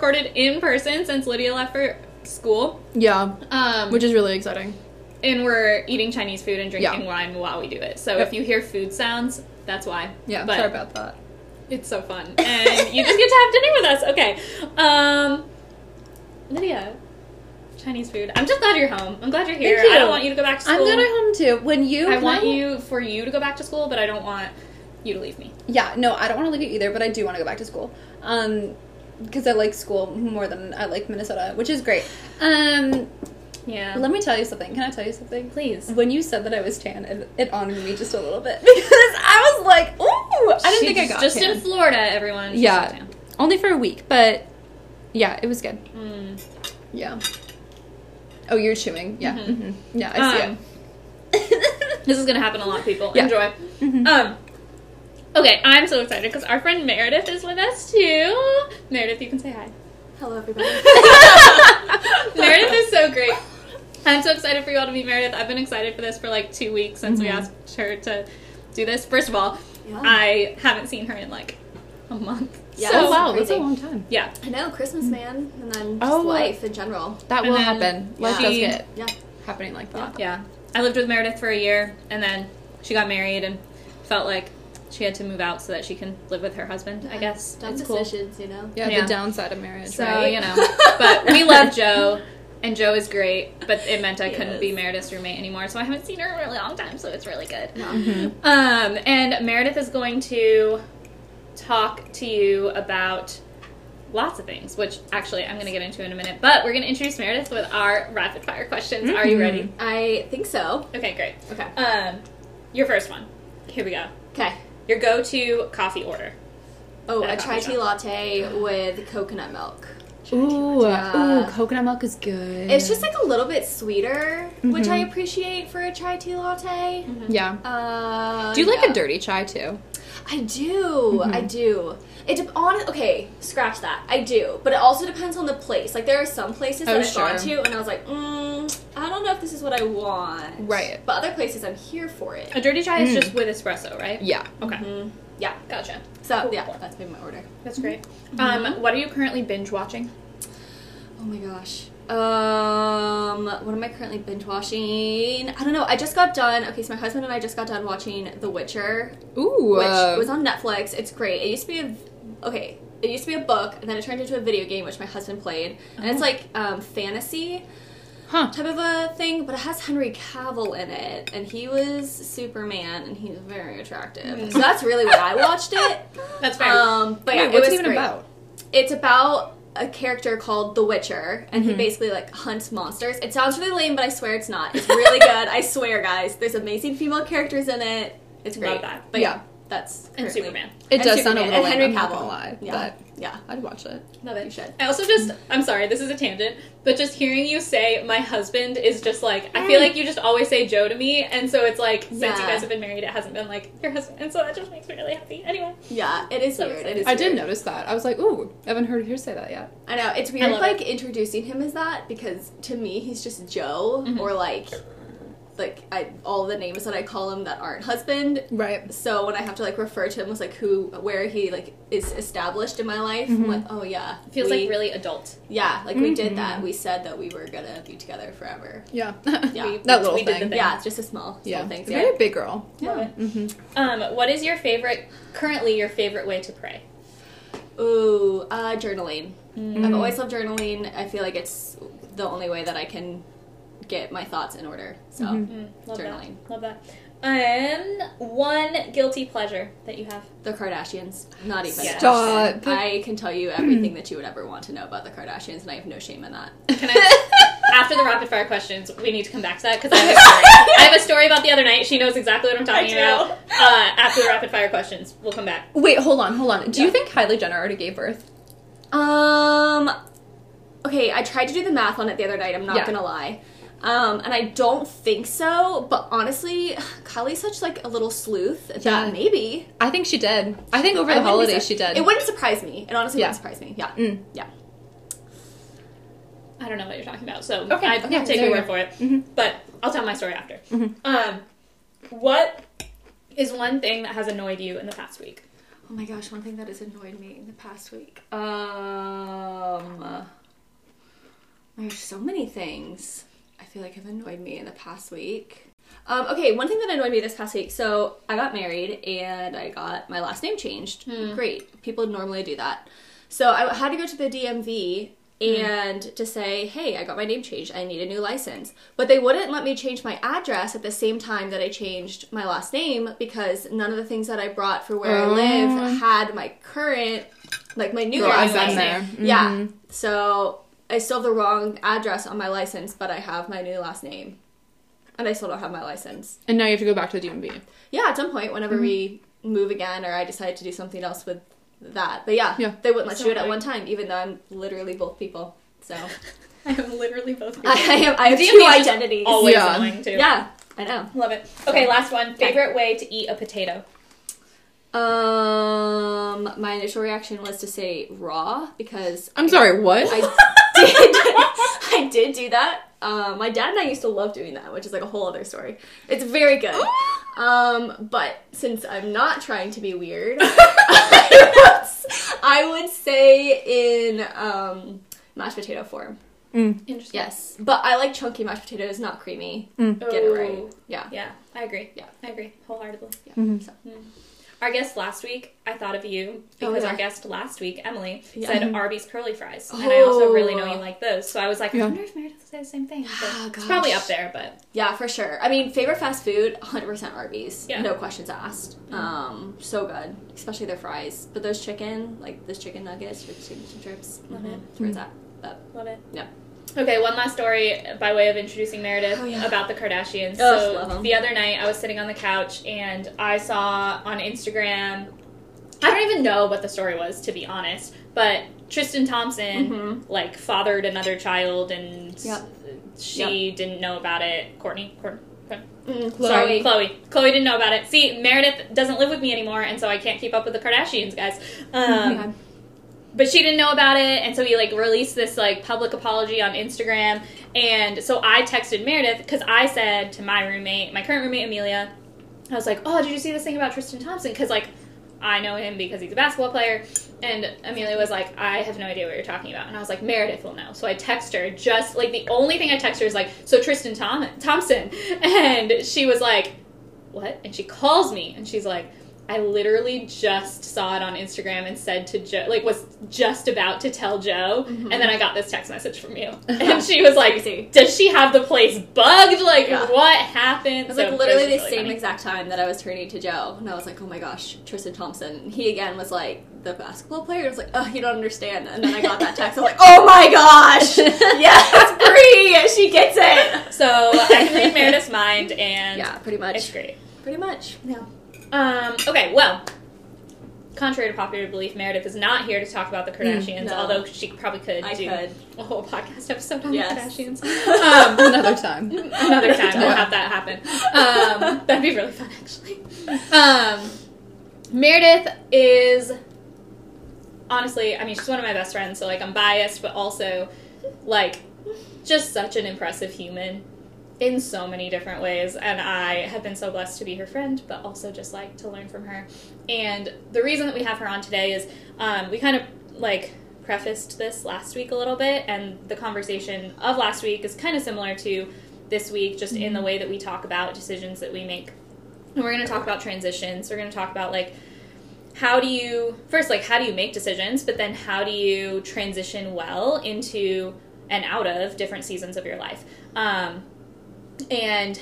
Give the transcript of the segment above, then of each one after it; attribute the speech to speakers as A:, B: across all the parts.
A: recorded in person since Lydia left for school.
B: Yeah,
A: Um,
B: which is really exciting.
A: and we're eating Chinese food and drinking
B: Yeah.
A: wine while we do it. So
B: Yep.
A: if you hear food sounds, that's why.
B: Yeah,
A: but
B: sorry about that.
A: it's so fun, and you just get to have dinner with us. Okay, um, Lydia, Chinese food. I'm just glad you're home. I'm glad you're here.
B: You.
A: I don't want you to go back to school.
B: I'm gonna home too. When you,
A: I want you for you to go back to school, but I don't want you to leave me.
B: Yeah, no, I don't want to leave you either, but I do want to go back to school. Um, because I like school more than I like Minnesota, which is great. Um,
A: Yeah.
B: let me tell you something. Can I tell you something?
A: Please.
B: When you said that I was tan, it, it honored me just a little bit because I was like, ooh, I didn't think I got
A: just
B: tan.
A: in Florida, everyone. She's
B: Yeah.
A: tan.
B: Only for a week, but yeah, it was good.
A: Mm.
B: Yeah. Oh, you're chewing. Yeah.
A: Mhm.
B: hmm Yeah, I see
A: Um,
B: it.
A: This is gonna happen a lot, of people.
B: Yeah.
A: Enjoy.
B: Mhm.
A: Um. Okay, I'm so excited because our friend Meredith is with us too. Meredith, you can say hi.
C: Hello, everybody.
A: Meredith is so great. I'm so excited for you all to meet Meredith. I've been excited for this for like two weeks since we
B: Mhm.
A: asked her to do this. First of all,
C: Yeah.
A: I haven't seen her in like a month.
C: Yeah.
A: So,
B: oh wow, that's a long time.
A: Yeah.
C: I know Christmas, man, and then just
B: Oh,
C: life in general.
B: That will happen. Life
A: she-
B: does get
C: Yeah.
B: happening like that.
A: Yeah. I lived with Meredith for a year and then she got married and felt like she had to move out so that she can live with her husband, I guess.
C: Dumb
A: it's cool.
C: you know.
B: Yeah,
A: Yeah.
B: the downside of marriage,
A: So,
B: right?
A: you know. But we love Joe and Joe is great, but it meant I couldn't
C: Yes.
A: be Meredith's roommate anymore, so I haven't seen her in a really long time, so it's really good.
C: No.
B: Mhm.
A: Um, and Meredith is going to talk to you about lots of things, which actually I'm going to get into in a minute. But we're going to introduce Meredith with our rapid fire questions. Are you ready?
C: I think so.
A: Okay, great.
C: Okay.
A: Um, your first one. Here we go.
C: Okay.
A: Your go-to coffee order.
C: Oh,
A: a
C: a chai tea
A: shop.
C: latte with coconut milk.
B: Ooh,
C: Yeah.
B: ooh, coconut milk is good.
C: It's just like a little bit sweeter, which I
B: Mhm.
C: appreciate for a chai tea latte.
B: yeah.
C: Uh,
B: Do you like
C: yeah.
B: a dirty chai too?
C: I do.
B: Mhm.
C: I do. It de- on okay, scratch that. I do, but it also depends on the place. Like there are some places
B: Oh,
C: that I've gone to, and I was like, mm, I don't know if this is what I want.
B: Right.
C: But other places, I'm here for it.
A: A dirty chai is
B: Mm.
A: just with espresso, right?
B: Yeah.
A: Okay.
C: Mhm. Yeah.
A: Gotcha.
C: So
A: Cool,
C: yeah, that's been my order.
A: That's great. Um, what are you currently binge watching?
C: Oh my gosh. Um, what am I currently binge watching? I don't know. I just got done. Okay, so my husband and I just got done watching The Witcher,
B: Ooh.
C: which
B: uh,
C: was on Netflix. It's great. It used to be a okay. It used to be a book, and then it turned into a video game, which my husband played, and it's
A: Oh.
C: like um, fantasy
B: huh.
C: type of a thing, but it has Henry Cavill in it, and he was Superman, and he's very attractive.
A: Mm.
C: So that's really why I watched it.
A: That's fair.
C: Um, but yeah,
B: Wait, what's
C: was
B: it even
C: great.
B: about?
C: It's about a character called the Witcher, and he
B: Mhm.
C: basically like hunts monsters. It sounds really lame, but I swear it's not. It's really good. I swear, guys. There's amazing female characters in it. It's great.
A: Love that.
C: But
B: Yeah.
C: yeah, that's
A: and
C: currently-
A: Superman.
B: It
C: And
B: does sound a little
C: and Henry
B: lame,
C: Cavill.
B: gonna lie,
C: Yeah,
B: but
C: yeah.
B: I'd watch it.
A: Love it.
C: You should.
A: I also just, I'm sorry, this is a tangent, but just hearing you say my husband is just like, I feel like you just always say Joe to me, and so it's like, since you guys have been married, it hasn't been like your husband, and so that just makes me really happy. Anyway,
C: Yeah, it is
A: So
C: weird. It is.
B: I did notice that. I was like, ooh, I haven't heard her say that yet.
C: I know it's weird,
A: love
C: like introducing him as that because to me he's just Joe
A: Mhm.
C: or like, like I all the names that I call him that aren't husband.
B: Right.
C: So when I have to like refer to him as like who, where he like is established in my life,
B: Mhm.
C: I'm like, oh yeah,
A: it feels
C: we-
A: like really adult.
C: yeah, like we did that. We said that we were gonna be together forever.
B: Yeah.
C: Yeah.
A: We-
B: that little
A: we did the
B: thing.
A: thing.
C: Yeah, it's just a small, small
B: Yeah.
C: things.
B: Very
C: Yeah.
B: big girl.
A: Love
C: yeah.
A: it.
B: Mm-hmm.
A: Um, what is your favorite, currently your favorite way to pray?
C: Ooh, uh, journaling.
A: Mm.
C: I've always loved journaling. I feel like it's the only way that I can get my thoughts in order. So
B: Mhm.
A: Mm, love
C: Journaling.
A: that. Love that. Um, one guilty pleasure that you have.
C: the Kardashians, not even.
B: Stop.
C: I can tell you everything that you would ever want to know about the Kardashians, and I have no shame in that.
A: Can I? After the rapid fire questions, we need to come back to that because I have a story. I have a story about the other night. She knows exactly what I'm talking about. Uh, after the rapid fire questions, we'll come back.
B: Wait, hold on, hold on. Do
A: Yeah.
B: you think Kylie Jenner already gave birth?
C: Um, okay, I tried to do the math on it the other night. I'm not
B: Yeah.
C: gonna lie. Um, and I don't think so, but honestly, Kylie's such like a little sleuth that
B: Yeah.
C: maybe.
B: I think she did. I think over
C: I
B: the holidays she did.
C: It wouldn't surprise me. It honestly
B: Yeah.
C: wouldn't surprise me. Yeah.
B: Mm.
C: Yeah.
A: I don't know what you're talking about, so
B: Okay,
A: I
B: okay,
A: take
B: there
A: your word for it.
B: Mhm.
A: But I'll tell my story after.
B: Mhm.
A: Um, what is one thing that has annoyed you in the past week?
C: Oh my gosh, one thing that has annoyed me in the past week. Um, there's so many things I feel like have annoyed me in the past week. Um, okay, one thing that annoyed me this past week. So I got married and I got my last name changed. Great. People normally do that. So I had to go to the DMV and to say, hey, I got my name changed. I need a new license. But they wouldn't let me change my address at the same time that I changed my last name because none of the things that I brought for where I live had my current, like my new last
B: address
C: name.
B: there.
C: Yeah. So I still have the wrong address on my license, but I have my new last name. And I still don't have my license.
D: And now you have to go back to the DMV.
C: Yeah, at some point, whenever mm-hmm. we move again or I decide to do something else with that. But yeah,
D: Yeah.
C: they wouldn't let
A: So
C: you do it at one time, even though I'm literally both people. So
A: I am literally both.
C: I have, I have
A: DMV
C: two identities.
A: Always
D: Yeah.
A: annoying too.
C: Yeah, I know.
A: Love it. Okay, last one. Favorite way to eat a potato.
C: Um, my initial reaction was to say raw because
D: I'm sorry, what?
C: I did. I did do that. Um, my dad and I used to love doing that, which is like a whole other story. It's very good. Um, but since I'm not trying to be weird, I would, I would say in um, mashed potato form.
A: Interesting.
C: Yes, but I like chunky mashed potatoes, not creamy. Get it right. Yeah.
A: Yeah, I agree.
C: Yeah.
A: I agree wholeheartedly.
D: Mhm.
C: So-
A: Our guest last week, I thought of you
C: Oh,
A: because
C: yeah.
A: our guest last week, Emily,
C: Yeah.
A: said Arby's curly fries, and I also really know
C: Oh.
A: you like those. So I was like, I wonder if Meredith will say the same thing.
C: Oh,
A: it's probably up there, but
C: Yeah, for sure. I mean, favorite fast food, 100% Arby's.
A: Yeah.
C: No questions asked. Um, so good, especially their fries. But those chicken, like those chicken nuggets or chicken strips,
A: Love it. Mm-hmm.
C: that's where it's mm-hmm. at. But
A: love it.
C: Yeah.
A: Okay, one last story by way of introducing Meredith
C: Oh, yeah.
A: about the Kardashians.
C: Love
A: so the other night, I was sitting on the couch and I saw on Instagram. I don't even know what the story was, to be honest. But Tristan Thompson
C: Mhm.
A: like fathered another child, and
C: Yep.
A: she didn't know about it. Kourtney, Kourtney.
C: mm,
A: Sorry, Khloé. Khloé didn't know about it. See, Meredith doesn't live with me anymore, and so I can't keep up with the Kardashians, guys. Um,
C: Yeah.
A: But she didn't know about it and so he like released this like public apology on instagram and so i texted meredith because i said to my roommate my current roommate amelia i was like oh did you see this thing about tristan thompson? Because like i know him because he's a basketball player and amelia was like i have no idea what you're talking about and i was like meredith will know. So i text her just like the only thing i text her is like so tristan Tom- thompson? And she was like what? And she calls me and she's like, I literally just saw it on Instagram and said to Joe, like, was just about to tell Joe. And then I got this text message from you. And she was like,
C: Crazy.
A: Does she have the place bugged? Like,
C: Yeah.
A: what happened?
C: It was
A: So
C: like literally the
A: really
C: same
A: funny.
C: exact time that I was turning to Joe, and I was like, "Oh my gosh, Tristan Thompson." He again was like, "The basketball player." I was like, "Oh, you don't understand." And then I got that text. I was like, "Oh my gosh, yes, Brie, she gets it."
A: So I can read Meredith's mind and
C: Yeah, pretty much.
A: it's great.
C: Pretty much. Yeah.
A: Um, okay, well, contrary to popular belief, Meredith is not here to talk about the Kardashians,
C: no.
A: although she probably could
C: I
A: do
C: could.
A: a whole podcast episode on
C: Yes.
A: the Kardashians. Um,
B: Another time.
A: another time we'll have that happen. Um, that'd be really fun, actually. Um, Meredith is honestly, I mean, she's one of my best friends, so like I'm biased, but also like just such an impressive human in so many different ways and i have been so blessed to be her friend but also just like to learn from her. And the reason that we have her on today is um, we kind of like prefaced this last week a little bit and the conversation of last week is kind of similar to this week just in the way that we talk about decisions that we make. And we're going to talk about transitions. We're going to talk about like how do you first like how do you make decisions but then how do you transition well into and out of different seasons of your life? Um, and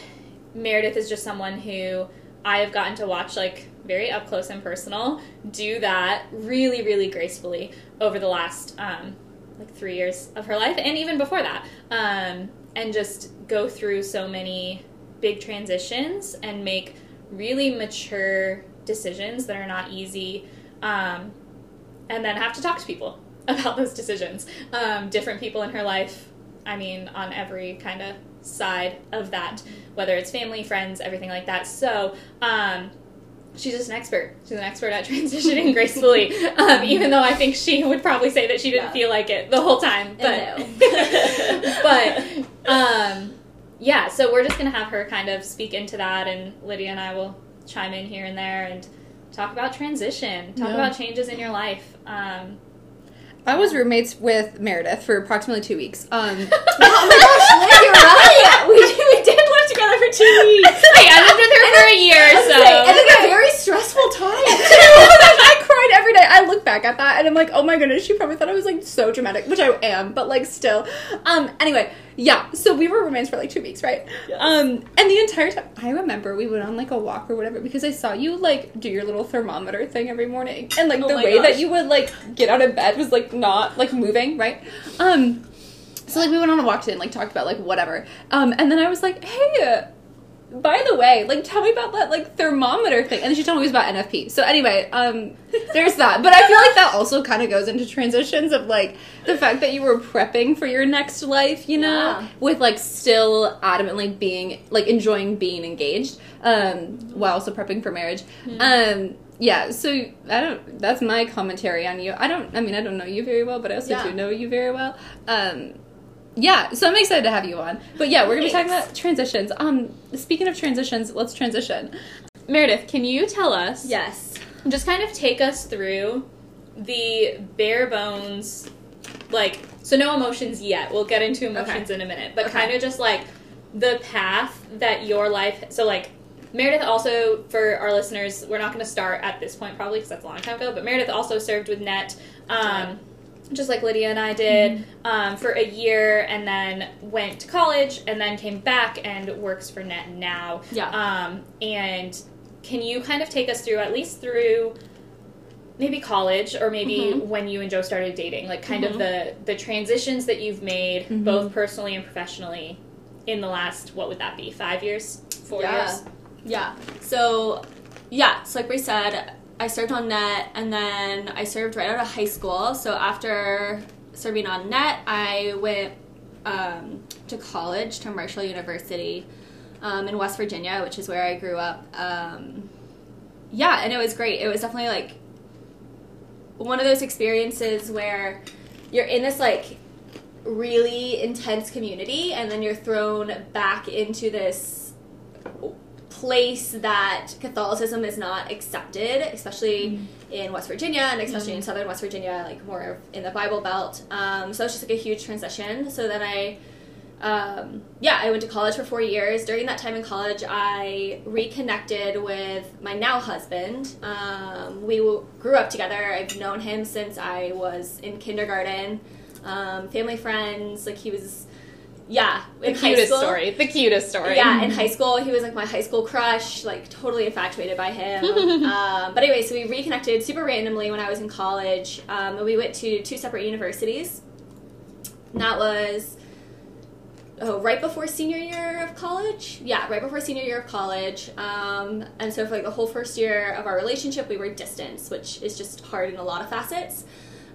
A: meredith is just someone who i have gotten to watch like very up close and personal do that really really gracefully over the last um, like three years of her life and even before that. Um, and just go through so many big transitions and make really mature decisions that are not easy um, and then have to talk to people about those decisions. Um, different people in her life i mean on every kind of side of that whether it's family friends everything like that so um, she's just an expert she's an expert at transitioning gracefully um, even though i think she would probably say that she didn't
C: Yeah.
A: feel like it the whole time but
C: No.
A: but um, yeah so we're just gonna have her kind of speak into that and lydia and i will chime in here and there and talk about transition talk
D: Yeah.
A: about changes in your life um,
B: I was roommates with Meredith for approximately two weeks. Um,
C: oh my gosh, you're right. We, we did together for two weeks.
A: Wait, I lived with her for a year, so.
C: and like a very stressful time.
B: I cried every day. I look back at that and I'm like, oh my goodness, she probably thought I was like so dramatic, which I am, but like still. Um, anyway, yeah. So we were roommates for like two weeks, right?
C: Yes.
B: Um, and the entire time, I remember we went on like a walk or whatever because I saw you like do your little thermometer thing every morning, and like
C: Oh
B: the way that you would like get out of bed was like not like moving, right? Um. So like we went on a walk today and like talked about like whatever. Um, and then I was like, hey. By the way, like tell me about that like thermometer thing. And then she told me it was about NFP. So anyway, um there's that. But I feel like that also kind of goes into transitions of like the fact that you were prepping for your next life, you know,
C: Yeah.
B: with like still adamantly being like enjoying being engaged um while also prepping for marriage. Um yeah, so I don't that's my commentary on you. I don't I mean I don't know you very well, but I also
C: Yeah.
B: do know you very well. Um yeah, so I'm excited to have you on. But yeah, we're gonna be talking about transitions. Um, speaking of transitions, let's transition.
A: Meredith, can you tell us?
C: yes.
A: Just kind of take us through the bare bones, like, so no emotions yet. We'll get into emotions in a minute, but
C: Okay.
A: kind of just like the path that your life. So, like, Meredith also, for our listeners, we're not going to start at this point probably because that's a long time ago, but Meredith also served with NET. Um, just like Lydia and I did, um, for a year, and then went to college, and then came back and works for Net now.
C: Yeah.
A: Um, and can you kind of take us through, at least through maybe college, or maybe when you and Joe started dating, like kind of the the transitions that you've made, both personally and professionally, in the last what would that be? Five years, four
C: Yeah.
A: years?
C: Yeah. So, yeah. So, like we said, I served on net, and then I served right out of high school. So after serving on net, I went um, to college to Marshall University um, in West Virginia, which is where I grew up. Um, yeah, and it was great. It was definitely like one of those experiences where you're in this like really intense community and then you're thrown back into this place that Catholicism is not accepted, especially in West Virginia and especially in southern West Virginia, like more in the Bible Belt. Um, so it's just like a huge transition. So then I, um, yeah, I went to college for four years. During that time in college, I reconnected with my now husband. Um, we w- grew up together. I've known him since I was in kindergarten. Um, family friends, like he was, yeah,
A: The cutest
C: school.
A: story. The cutest story.
C: Yeah, in high school, he was like my high school crush, like totally infatuated by him. um, but anyway, so we reconnected super randomly when I was in college. Um, and we went to two separate universities. And that was oh, right before senior year of college. Yeah, right before senior year of college. Um, and so for like the whole first year of our relationship, we were distance, which is just hard in a lot of facets.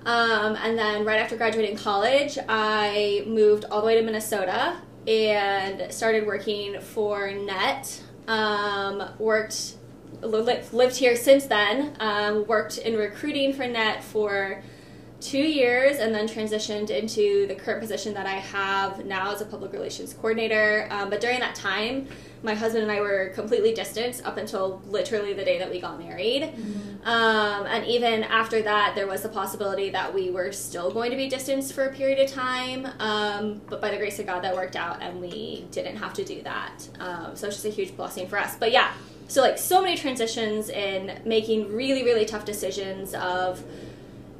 C: Um, and then right after graduating college, I moved all the way to Minnesota and started working for Net. Um, worked lived here since then. Um, worked in recruiting for Net for two years and then transitioned into the current position that I have now as a public relations coordinator. Um, but during that time, my husband and I were completely distant up until literally the day that we got married. Um, and even after that, there was the possibility that we were still going to be distanced for a period of time. Um, but by the grace of God, that worked out and we didn't have to do that. Um, so it's just a huge blessing for us. But yeah, so like so many transitions in making really, really tough decisions of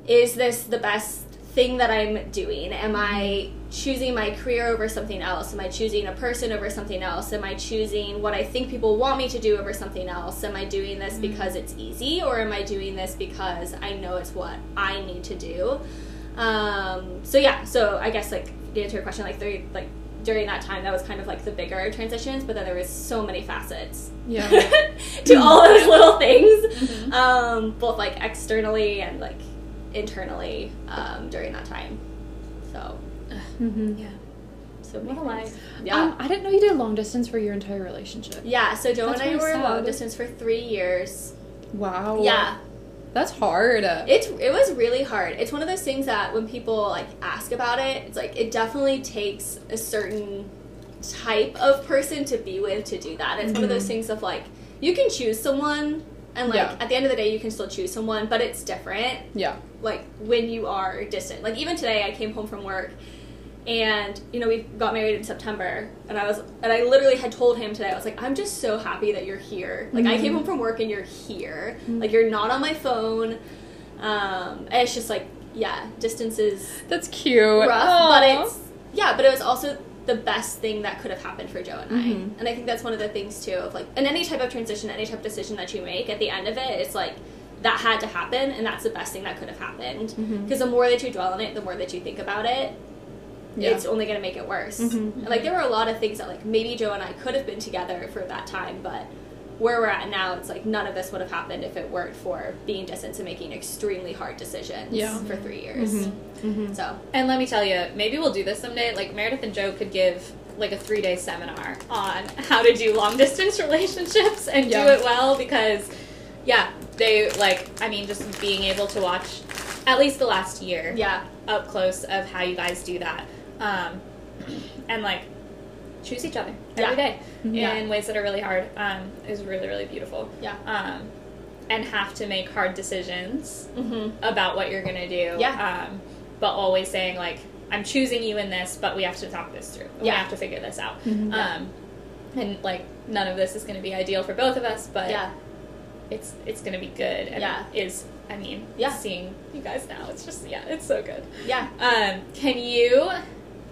C: is this the best thing that I'm doing? Am I choosing my career over something else? Am I choosing a person over something else? Am I choosing what I think people want me to do over something else? Am I doing this because it's easy or am I doing this because I know it's what I need to do? Um, so yeah, so I guess like to answer your question, like three, like during that time, that was kind of like the bigger transitions, but then there was so many facets
B: Yeah.
C: to all those little things, um, both like externally and like internally um, during that time. So,
B: hmm
A: Yeah.
C: so
A: What a life.
C: Yeah.
B: Um, I didn't know you did long distance for your entire relationship.
C: yeah, so Joe
B: That's
C: and I
B: really
C: were long distance for three years.
B: Wow.
C: Yeah,
B: That's hard.
C: It's it was really hard. It's one of those things that when people like ask about it, it's like it definitely takes a certain type of person to be with to do that. It's one of those things of like you can choose someone And like
B: Yeah.
C: at the end of the day, you can still choose someone, but it's different.
B: Yeah.
C: Like when you are distant. Like even today, I came home from work, and you know we got married in September, and I was and I literally had told him today, I was like, I'm just so happy that you're here. Like I came home from work and you're here. Like you're not on my phone. Um, and it's just like yeah, distance is
B: That's cute.
C: rough, but it's yeah, but it was also the best thing that could have happened for Joe and I.
B: Mhm.
C: And I think that's one of the things too of like in any type of transition, any type of decision that you make, at the end of it, it's like that had to happen, and that's the best thing that could have happened. Because the more that you dwell on it, the more that you think about it,
B: Yeah.
C: it's only going to make it worse.
B: Mhm.
C: And like there were a lot of things that like maybe Joe and I could have been together for that time, but where we're at now, it's like none of this would have happened if it weren't for being distant and making extremely hard decisions
B: Yeah.
C: for three years.
B: Mhm. Mhm.
C: So
A: And let me tell you, maybe we'll do this someday. Like Meredith and Joe could give like a three day seminar on how to do long distance relationships and
B: Yeah.
A: do it well because, yeah, they like, I mean, just being able to watch at least the last year
C: yeah,
A: up close of how you guys do that. Um, and like, choose each other every
C: Yeah.
A: day
C: Yeah.
A: in ways that are really hard um, is really, really beautiful.
C: yeah.
A: Um, and have to make hard decisions
C: Mm-hmm.
A: about what you're gonna do.
C: Yeah.
A: Um, but always saying like, I'm choosing you in this, but we have to talk this through.
C: Yeah.
A: We have to figure this out.
B: Mhm.
A: Um, and like none of this is gonna be ideal for both of us, but
C: yeah,
A: it's it's gonna be good. And
C: Yeah.
A: it is I mean,
C: Yeah.
A: seeing you guys now, it's just yeah, it's so good.
C: yeah.
A: Um, can you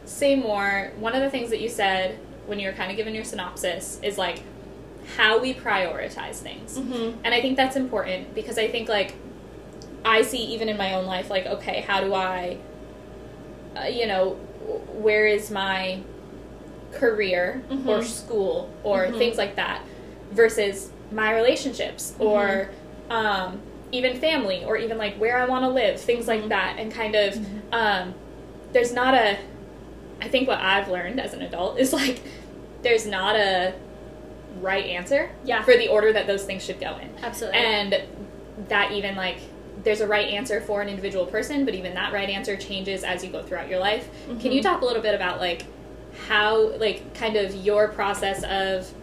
A: say more? One of the things that you said when you were kind of giving your synopsis is like how we prioritize things.
C: Mm-hmm.
A: And I think that's important because I think like I see even in my own life like okay, how do I uh, you know, where is my career or
C: Mhm.
A: school or
C: Mhm.
A: things like that versus my relationships or um, even family or even like where I want to live, things like
C: Mhm.
A: that and kind of um, there's not a I think what I've learned as an adult is like there's not a right answer
C: Yeah.
A: for the order that those things should go in.
C: Absolutely.
A: And that even like there's a right answer for an individual person, but even that right answer changes as you go throughout your life. Can you mm-hmm. talk a little bit about like how like kind of your process of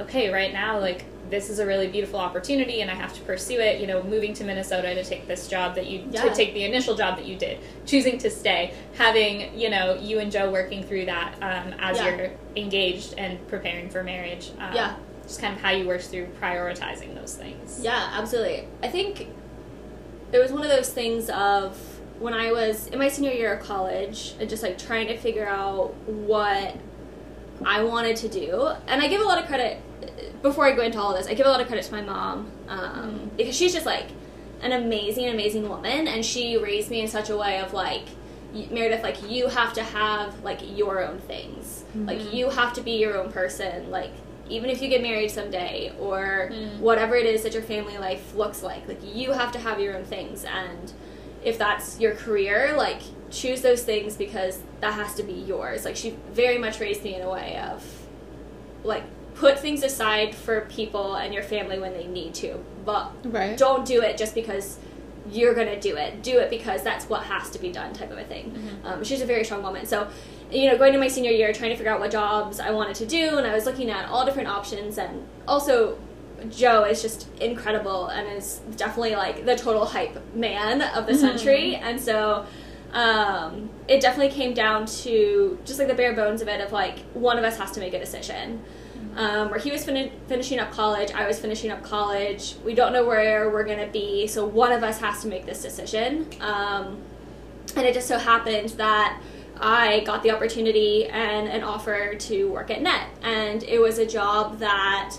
A: okay, right now like this is a really beautiful opportunity and I have to pursue it, you know, moving to Minnesota to take this job that you
C: Yeah.
A: to take the initial job that you did, choosing to stay, having, you know, you and Joe working through that um, as
C: Yeah.
A: you're engaged and preparing for marriage. Um,
C: Yeah.
A: Just kind of how you work through prioritizing those things.
C: Yeah, absolutely. I think it was one of those things of when I was in my senior year of college and just like trying to figure out what I wanted to do. And I give a lot of credit before I go into all this. I give a lot of credit to my mom um, because she's just like an amazing, amazing woman, and she raised me in such a way of like. Meredith, like you have to have like your own things. Like you have to be your own person. Like even if you get married someday or
A: Mm.
C: whatever it is that your family life looks like, like you have to have your own things. And if that's your career, like choose those things because that has to be yours. Like she very much raised me in a way of like put things aside for people and your family when they need to, but
B: Right.
C: don't do it just because you're gonna do it. Do it because that's what has to be done, type of a thing. Um, she's a very strong woman. So, you know, going to my senior year, trying to figure out what jobs I wanted to do, and I was looking at all different options, and also. Joe is just incredible and is definitely like the total hype man of the century, and so um, it definitely came down to just like the bare bones of it of like one of us has to make a decision um, where he was fin- finishing up college, I was finishing up college. We don't know where we're gonna be, so one of us has to make this decision. Um, and it just so happened that I got the opportunity and an offer to work at Net, and it was a job that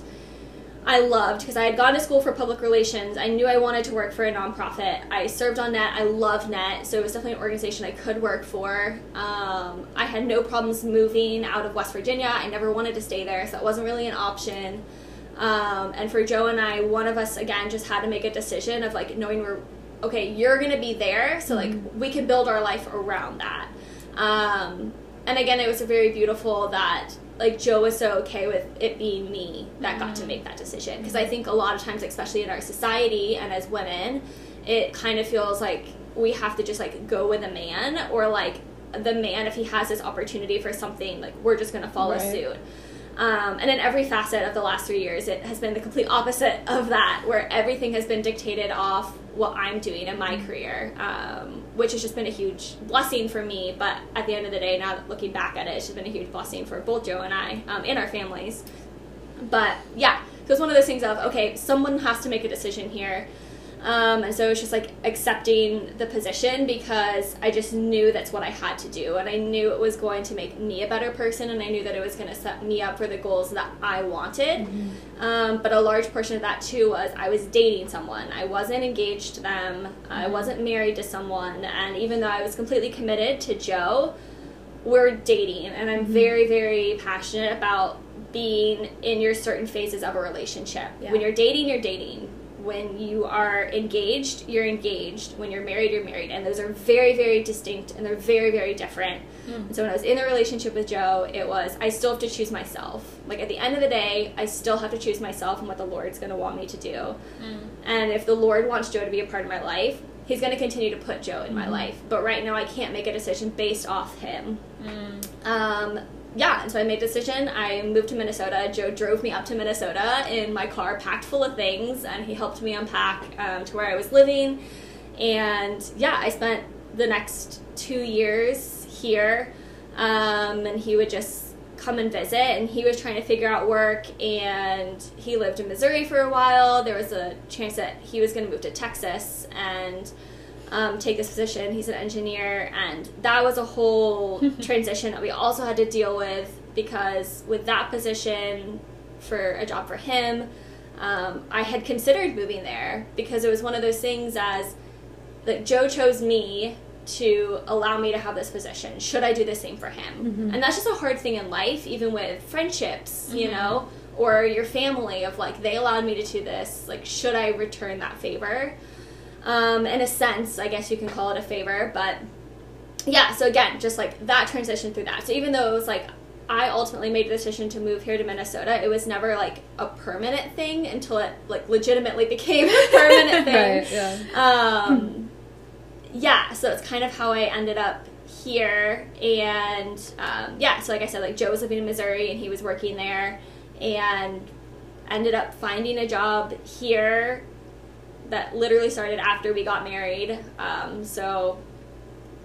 C: I loved because I had gone to school for public relations. I knew I wanted to work for a nonprofit. I served on Net. I loved Net, so it was definitely an organization I could work for. Um, I had no problems moving out of West Virginia. I never wanted to stay there, so that wasn't really an option. Um, and for Joe and I, one of us again just had to make a decision of like knowing we're okay. You're gonna be there, so like we can build our life around that. Um, and again, it was very beautiful that like Joe was so okay with it being me that got to make that decision because I think a lot of times, especially in our society and as women, it kind of feels like we have to just like go with a man or like the man if he has this opportunity for something like we're just gonna follow
B: Right.
C: suit. Um, and in every facet of the last three years, it has been the complete opposite of that, where everything has been dictated off what I'm doing in my career, um, which has just been a huge blessing for me. But at the end of the day, now looking back at it, it's just been a huge blessing for both Joe and I um, and our families. But yeah, so it's one of those things of okay, someone has to make a decision here. Um, and so it's just like accepting the position because I just knew that's what I had to do. And I knew it was going to make me a better person. And I knew that it was going to set me up for the goals that I wanted. Mm-hmm. Um, but a large portion of that too was I was dating someone. I wasn't engaged to them, mm-hmm. I wasn't married to someone. And even though I was completely committed to Joe, we're dating. And I'm mm-hmm. very, very passionate about being in your certain phases of a relationship. Yeah. When you're dating, you're dating when you are engaged, you're engaged. When you're married, you're married. And those are very, very distinct and they're very, very different. Mm. so when I was in the relationship with Joe, it was I still have to choose myself. Like at the end of the day, I still have to choose myself and what the Lord's going to want me to do. Mm. And if the Lord wants Joe to be a part of my life, He's going to continue to put Joe in my mm. life. But right now, I can't make a decision based off him. Mm. Um, yeah, and so I made a decision. I moved to Minnesota. Joe drove me up to Minnesota in my car, packed full of things, and he helped me unpack um, to where I was living. And yeah, I spent the next two years here, um, and he would just come and visit. And he was trying to figure out work, and he lived in Missouri for a while. There was a chance that he was going to move to Texas, and um, take this position. He's an engineer, and that was a whole transition that we also had to deal with because with that position for a job for him, um, I had considered moving there because it was one of those things as that Joe chose me to allow me to have this position. Should I do the same for him? Mm-hmm. And that's just a hard thing in life, even with friendships, mm-hmm. you know, or your family of like they allowed me to do this. Like, should I return that favor? Um, in a sense, I guess you can call it a favor. But yeah, so again, just like that transition through that. So even though it was like I ultimately made the decision to move here to Minnesota, it was never like a permanent thing until it like legitimately became a permanent thing.
B: right, yeah.
C: Um, yeah, so it's kind of how I ended up here. And um, yeah, so like I said, like Joe was living in Missouri and he was working there and ended up finding a job here that literally started after we got married. Um, so,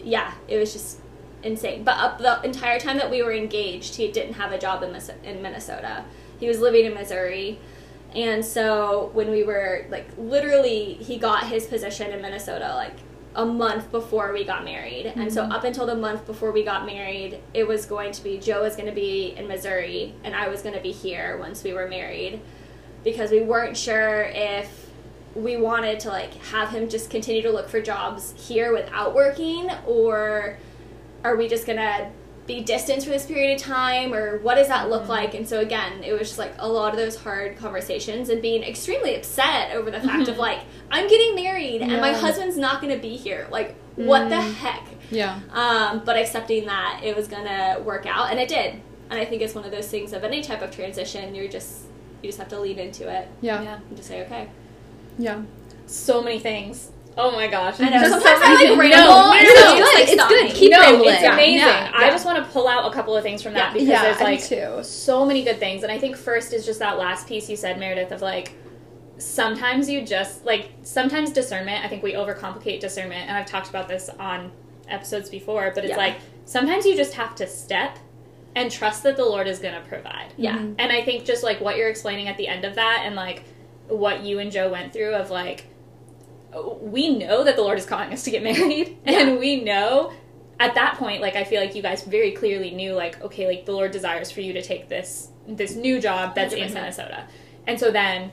C: yeah, it was just insane. But up the entire time that we were engaged, he didn't have a job in, in Minnesota. He was living in Missouri. And so when we were like literally, he got his position in Minnesota like a month before we got married. Mm-hmm. And so mm-hmm. up until the month before we got married, it was going to be Joe was going to be in Missouri and I was going to be here once we were married because we weren't sure if we wanted to like have him just continue to look for jobs here without working or are we just gonna be distant for this period of time or what does that look mm-hmm. like and so again it was just like a lot of those hard conversations and being extremely upset over the fact of mm-hmm. like i'm getting married yeah. and my husband's not going to be here like mm. what the mm. heck
B: yeah
C: um, but accepting that it was going to work out and it did and i think it's one of those things of any type of transition you're just you just have to lean into it
B: yeah, yeah.
C: and just say okay
B: yeah.
A: So many things. Oh my gosh.
C: I know. Sometimes I like ramble. No, no,
B: no, it's, like, it's good. Keep
A: no,
B: rambling.
A: It's amazing. Yeah, I just want to pull out a couple of things from that because
B: yeah,
A: there's like
B: too.
A: so many good things. And I think first is just that last piece you said, Meredith, of like sometimes you just like sometimes discernment. I think we overcomplicate discernment, and I've talked about this on episodes before. But it's yeah. like sometimes you just have to step and trust that the Lord is going to provide.
C: Yeah. Mm-hmm.
A: And I think just like what you're explaining at the end of that, and like what you and Joe went through of like we know that the Lord is calling us to get married yeah. and we know at that point like I feel like you guys very clearly knew like okay like the Lord desires for you to take this this new job that's 100%. in Minnesota. And so then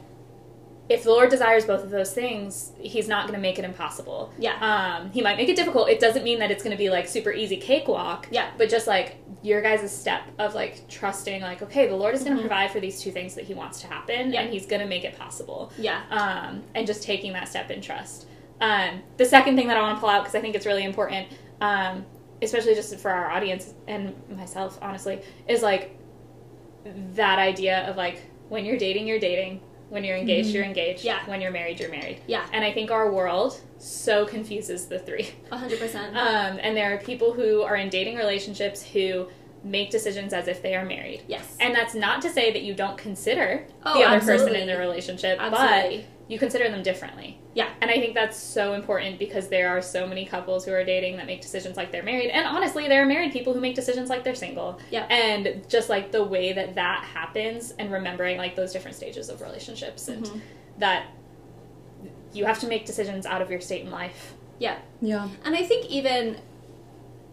A: if the Lord desires both of those things, He's not going to make it impossible.
C: Yeah.
A: Um, he might make it difficult. It doesn't mean that it's going to be like super easy cakewalk.
C: Yeah.
A: But just like your guys' step of like trusting, like, okay, the Lord is going to mm-hmm. provide for these two things that He wants to happen, yeah. and He's going to make it possible.
C: Yeah.
A: Um, and just taking that step in trust. Um, the second thing that I want to pull out because I think it's really important, um, especially just for our audience and myself, honestly, is like that idea of like when you're dating, you're dating when you're engaged, mm-hmm. you're engaged.
C: Yeah.
A: When you're married, you're married.
C: Yeah.
A: And I think our world so confuses the three.
C: 100%.
A: Um, and there are people who are in dating relationships who make decisions as if they are married.
C: Yes.
A: And that's not to say that you don't consider
C: Oh,
A: the other person in the relationship,
C: Absolutely.
A: but you consider them differently.
C: Yeah.
A: And I think that's so important because there are so many couples who are dating that make decisions like they're married. And honestly, there are married people who make decisions like they're single.
C: Yeah.
A: And just like the way that that happens and remembering like those different stages of relationships and
C: Mm-hmm.
A: that you have to make decisions out of your state in life.
C: Yeah.
B: Yeah.
C: And I think even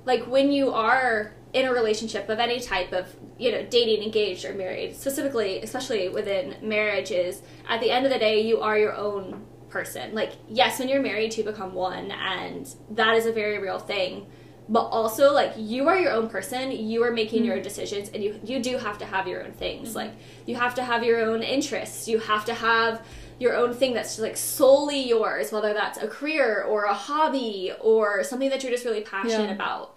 C: like when you are in a relationship of any type of, you know, dating, engaged or married, specifically, especially within marriages, at the end of the day, you are your own person. Like, yes, when you're married, you become one, and that is a very real thing. But also, like, you are your own person. You are making your own mm-hmm. decisions, and you you do have to have your own things. Mm-hmm. Like, you have to have your own interests. You have to have your own thing that's like solely yours, whether that's a career or a hobby or something that you're just really passionate
B: Yeah.
C: about.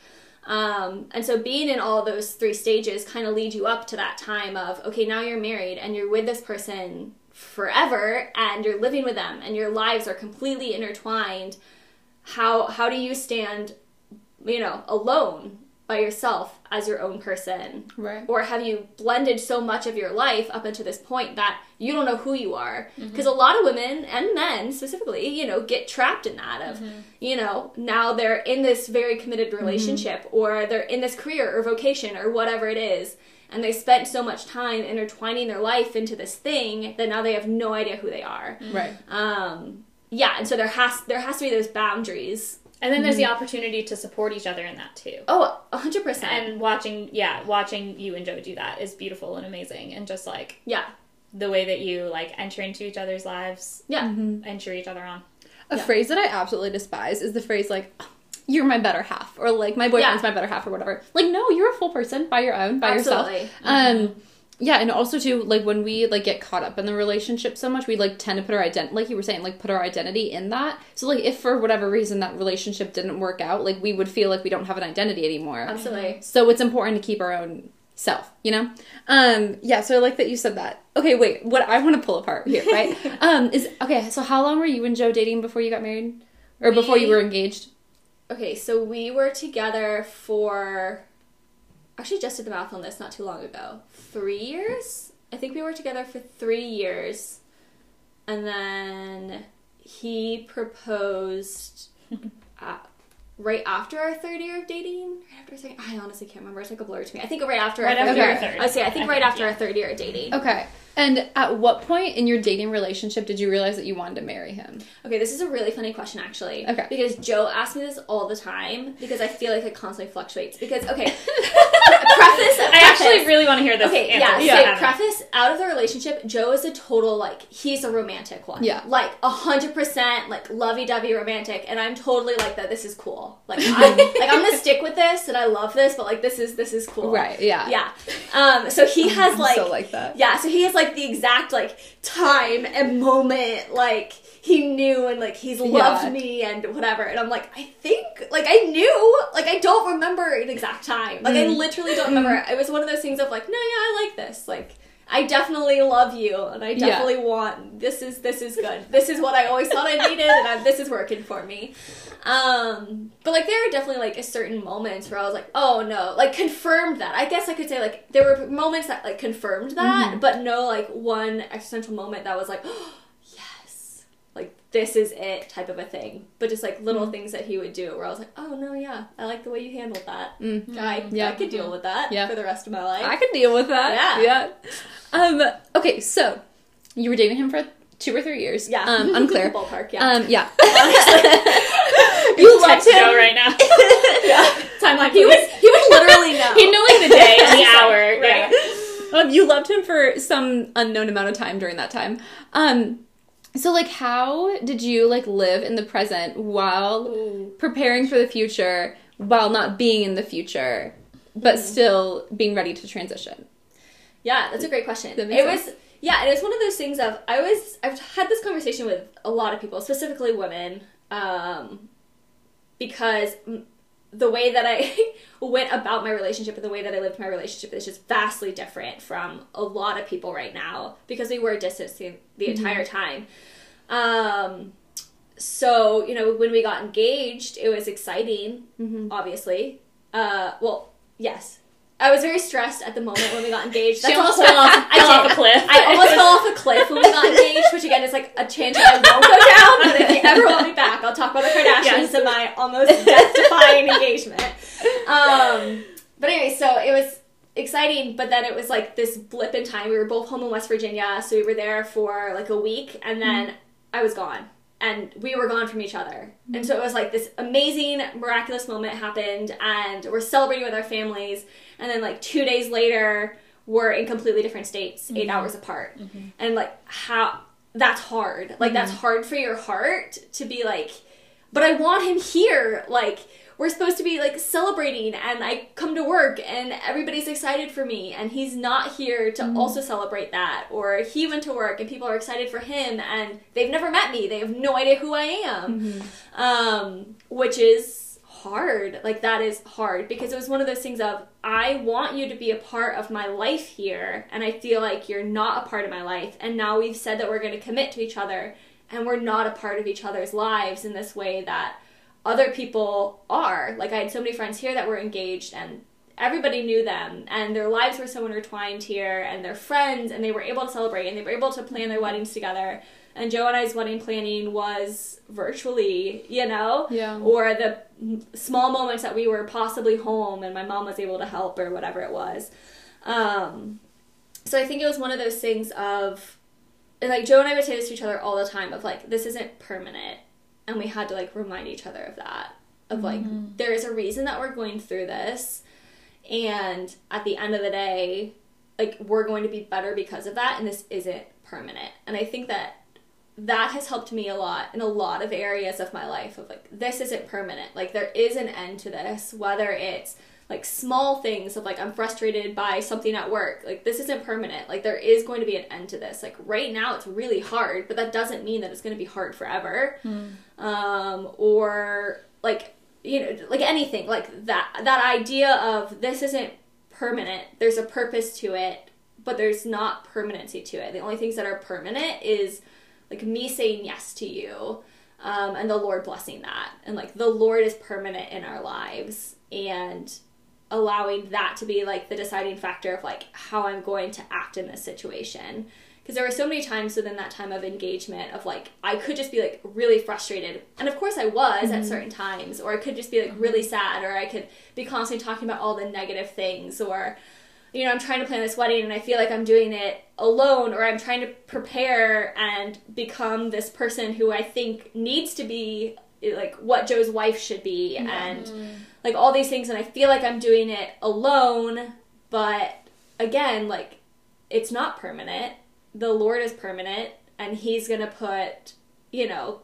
C: Um, and so being in all those three stages kind of lead you up to that time of, okay, now you're married and you're with this person forever and you're living with them and your lives are completely intertwined. How, how do you stand, you know, alone by yourself as your own person?
B: Right.
C: Or have you blended so much of your life up until this point that you don't know who you are? Mm-hmm. Because a lot of women and men specifically, you know, get trapped in that of, mm-hmm. you know, now they're in this very committed mm-hmm. relationship or they're in this career or vocation or whatever it is. And they spent so much time intertwining their life into this thing that now they have no idea who they are.
B: Right.
C: Um, yeah, and so there has there has to be those boundaries.
A: And then there's
C: Mm-hmm.
A: the opportunity to support each other in that too.
C: Oh, 100%.
A: And watching, yeah, watching you and Joe do that is beautiful and amazing. And just like
C: Yeah,
A: the way that you like enter into each other's lives
C: yeah,
A: and cheer each other on.
B: A
C: Yeah.
B: phrase that I absolutely despise is the phrase like you're my better half or like my boyfriend's
C: Yeah.
B: my better half or whatever. Like no, you're a full person by your own, by
C: Absolutely.
B: yourself. Um yeah, and also too like when we like get caught up in the relationship so much, we like tend to put our identity like you were saying, like put our identity in that. So like if for whatever reason that relationship didn't work out, like we would feel like we don't have an identity anymore.
C: absolutely.
B: So it's important to keep our own self, you know? Um, yeah, so I like that you said that. Okay, wait, what I want to pull apart here, right? um, is okay, so how long were you and Joe dating before you got married? Or before you were engaged?
C: Okay, so we were together for actually just did the math on this not too long ago. Three years? I think we were together for three years. And then he proposed uh, right after our third year of dating. Right after our second, I honestly can't remember. It's like a blur to me. I think right after
A: Right
C: our third
A: after
C: year.
A: our third.
C: I say I think
A: I
C: right
A: think,
C: after
A: yeah.
C: our third year of dating.
B: Okay. And at what point in your dating relationship did you realize that you wanted to marry him?
C: Okay, this is a really funny question actually.
B: Okay.
C: Because Joe asks me this all the time because I feel like it constantly fluctuates. Because okay, preface.
A: I actually really want to hear this.
C: Okay,
A: answer.
C: yeah.
A: So
C: So preface out of the relationship, Joe is a total like he's a romantic one.
B: Yeah.
C: like a hundred percent like lovey dovey romantic, and I'm totally like that. This is cool. Like I'm like I'm gonna stick with this, and I love this, but like this is this is cool.
B: Right, yeah.
C: Yeah. Um. So he has like
B: so like that.
C: yeah, so he has like the exact like time and moment like he knew and like he's loved
B: Yeah.
C: me and whatever. And I'm like, I think like I knew, like I don't remember an exact time. Like I
B: Mm.
C: literally don't remember. It was one of those things of like, no, yeah, I like this. Like I definitely love you and I
B: Yeah.
C: definitely want this is this is good. This is what I always thought I needed and I, this is working for me. Um, but like there are definitely like a certain moments where I was like, oh no, like confirmed that. I guess I could say like there were moments that like confirmed that,
B: Mm-hmm.
C: but no like one existential moment that was like, oh, like this is it type of a thing. But just like little things that he would do where I was like, oh no, yeah, I like the way you handled that.
B: Mm.
C: I
B: Yeah.
C: I could deal with that
B: Yeah.
C: for the rest of my life.
B: I could deal with that.
C: Yeah.
B: Yeah. Um, okay, so you were dating him for two or three years.
C: yeah,
B: Um, unclear.
C: ballpark. Yeah.
B: Um, yeah.
C: you loved
A: Text
C: him.
A: Joe right now.
C: yeah.
A: Timeline.
C: He was he would literally know.
A: He knew like the day and the hour.
C: Right.
A: Yeah.
B: Um, you loved him for some unknown amount of time during that time. Um, so like, how did you like live in the present while
A: Ooh.
B: preparing for the future, while not being in the future, but still being ready to transition?
C: Yeah, that's a great question. It
B: makes
C: was yeah, and it's one of those things of I was I've had this conversation with a lot of people, specifically women, um, because mm, the way that I went about my relationship and the way that I lived my relationship is just vastly different from a lot of people right now because we were distancing the entire time. Um, so you know when we got engaged, it was exciting,
B: Mm-hmm.
C: obviously. Uh, well, yes, I was very stressed at the moment when we got engaged.
A: She almost fell off,
C: I
A: fell off a cliff.
C: I almost fell off a cliff when we got engaged, which again is like a tangent I won't go down. But if you ever want me back, I'll talk about the Kardashians
A: Yes.
C: and my almost death-defying engagement. Um, but anyway, so it was exciting, but then it was like this blip in time. We were both home in West Virginia, so we were there for like a week, and then I was gone. And we were gone from each other. And so it was like this amazing, miraculous moment happened, and we're celebrating with our families. And then, like, two days later, we're in completely different states, 8 mm-hmm. hours apart. Mm-hmm. And, like, how that's hard. Like, that's mm-hmm. hard for your heart to be like, but I want him here. Like, we're supposed to be like celebrating, and I come to work, and everybody's excited for me, and he's not here to also celebrate that. Or he went to work, and people are excited for him, and they've never met me. They have no idea who I am, um, which is hard. Like, that is hard because it was one of those things of, I want you to be a part of my life here, and I feel like you're not a part of my life, and now we've said that we're going to commit to each other and we're not a part of each other's lives in this way that other people are. Like I had so many friends here that were engaged and everybody knew them and their lives were so intertwined here and they're friends and they were able to celebrate and they were able to plan their weddings together. And Joe and I's wedding planning was virtually, you know?
B: Yeah.
C: Or the small moments that we were possibly home and my mom was able to help or whatever it was. Um, so I think it was one of those things of like Joe and I would say this to each other all the time of like this isn't permanent and we had to like remind each other of that of like there is a reason that we're going through this and at the end of the day like we're going to be better because of that and this isn't permanent and I think that that has helped me a lot in a lot of areas of my life of like this isn't permanent like there is an end to this whether it's like small things of like I'm frustrated by something at work. Like this isn't permanent. Like there is going to be an end to this. Like right now it's really hard, but that doesn't mean that it's going to be hard forever. Um, or like you know like anything like that that idea of this isn't permanent. There's a purpose to it, but there's not permanency to it. The only things that are permanent is like me saying yes to you um, and the Lord blessing that. And like the Lord is permanent in our lives and allowing that to be like the deciding factor of like how I'm going to act in this situation. Because there were so many times within that time of engagement of like I could just be like really frustrated, and of course I was at certain times, or I could just be like really sad, or I could be constantly talking about all the negative things, or you know, I'm trying to plan this wedding and I feel like I'm doing it alone or I'm trying to prepare and become this person who I think needs to be like what Joe's wife should be and mm-hmm. like all these things and I feel like I'm doing it alone, but again, like it's not permanent. The Lord is permanent and he's going to put, you know,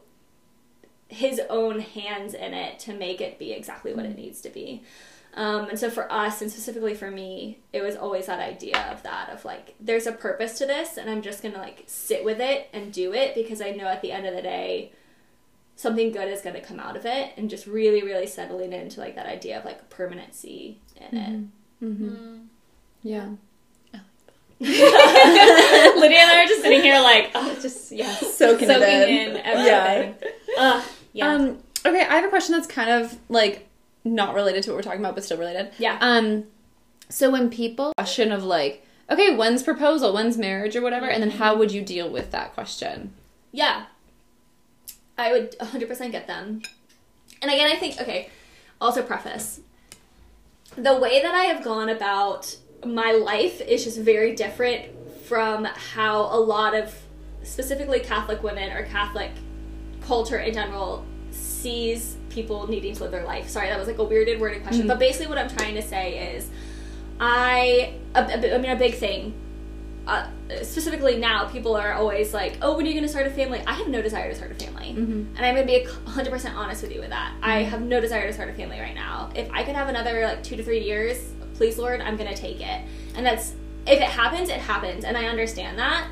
C: his own hands in it to make it be exactly what it mm-hmm. needs to be. Um, and so for us, and specifically for me, it was always that idea of that of like, there's a purpose to this, and I'm just gonna like sit with it and do it because I know at the end of the day, something good is gonna come out of it, and just really, really settling into like that idea of like permanency in it.
B: Yeah.
A: Lydia and I are just sitting here like, oh, just yeah,
B: Soaking it in.
A: in everything. Ugh, yeah.
B: Um, okay, I have a question that's kind of like not related to what we're talking about, but still related.
C: Yeah.
B: Um, so when people question of like, okay, when's proposal, when's marriage, or whatever, and then how would you deal with that question?
C: Yeah. I would 100% get them. And again, I think, okay, also preface. The way that I have gone about my life is just very different from how a lot of specifically Catholic women or Catholic culture in general sees people needing to live their life. Sorry, that was like a weirded worded question. But basically, what I'm trying to say is I, a, a- I mean, a big thing uh, specifically now, people are always like, "Oh, when are you going to start a family?" I have no desire to start a family, and I'm going to be hundred percent honest with you with that. I have no desire to start a family right now. If I could have another like two to three years, please, Lord, I'm going to take it. And that's if it happens, it happens, and I understand that.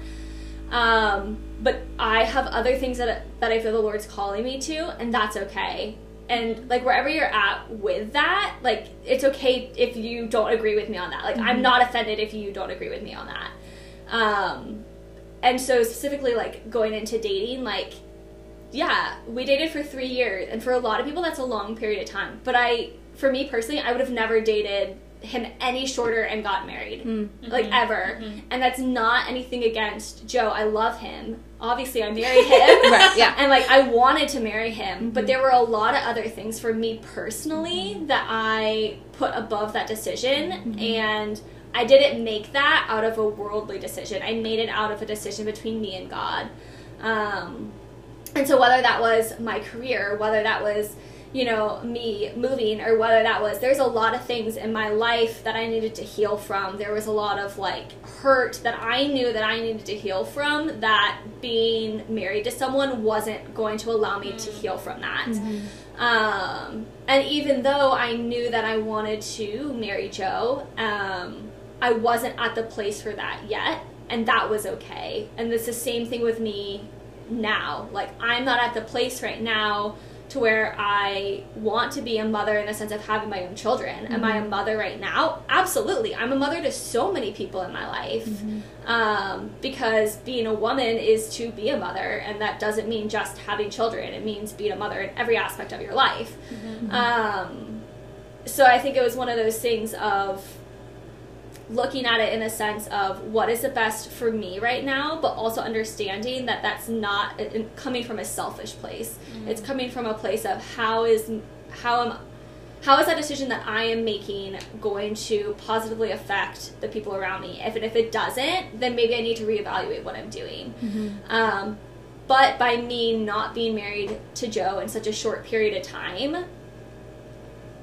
C: Um, but I have other things that that I feel the Lord's calling me to, and that's okay. And like wherever you're at with that, like it's okay if you don't agree with me on that. Like I'm not offended if you don't agree with me on that. Um, and so specifically like going into dating, like yeah, we dated for three years, and for a lot of people that's a long period of time. But I, for me personally, I would have never dated him any shorter and got married.
B: Mm.
C: Like
A: Mhm.
C: ever.
A: Mhm.
C: And that's not anything against Joe. I love him. Obviously I married him.
B: Right, yeah.
C: And like I wanted to marry him, but
B: Mhm.
C: there were a lot of other things for me personally that I put above that decision
B: Mm-hmm.
C: and I didn't make that out of a worldly decision. I made it out of a decision between me and God. Um, and so whether that was my career, whether that was you know me moving or whether that was there's a lot of things in my life that I needed to heal from. There was a lot of like hurt that I knew that I needed to heal from that being married to someone wasn't going to allow me to heal from that. Um, and even though I knew that I wanted to marry Joe, um, I wasn't at the place for that yet, and that was okay. And it's the same thing with me now. Like, I'm not at the place right now to where I want to be a mother in the sense of having my own children. Am I a mother right now? Absolutely. I'm a mother to so many people in my life. Um, because being a woman is to be a mother, and that doesn't mean just having children. It means being a mother in every aspect of your life. Um, so I think it was one of those things of looking at it in a sense of what is the best for me right now, but also understanding that that's not coming from a selfish place. It's coming from a place of how is how am how is that decision that I am making going to positively affect the people around me? If it, if it doesn't, then maybe I need to reevaluate what I'm doing. Um, but by me not being married to Joe in such a short period of time,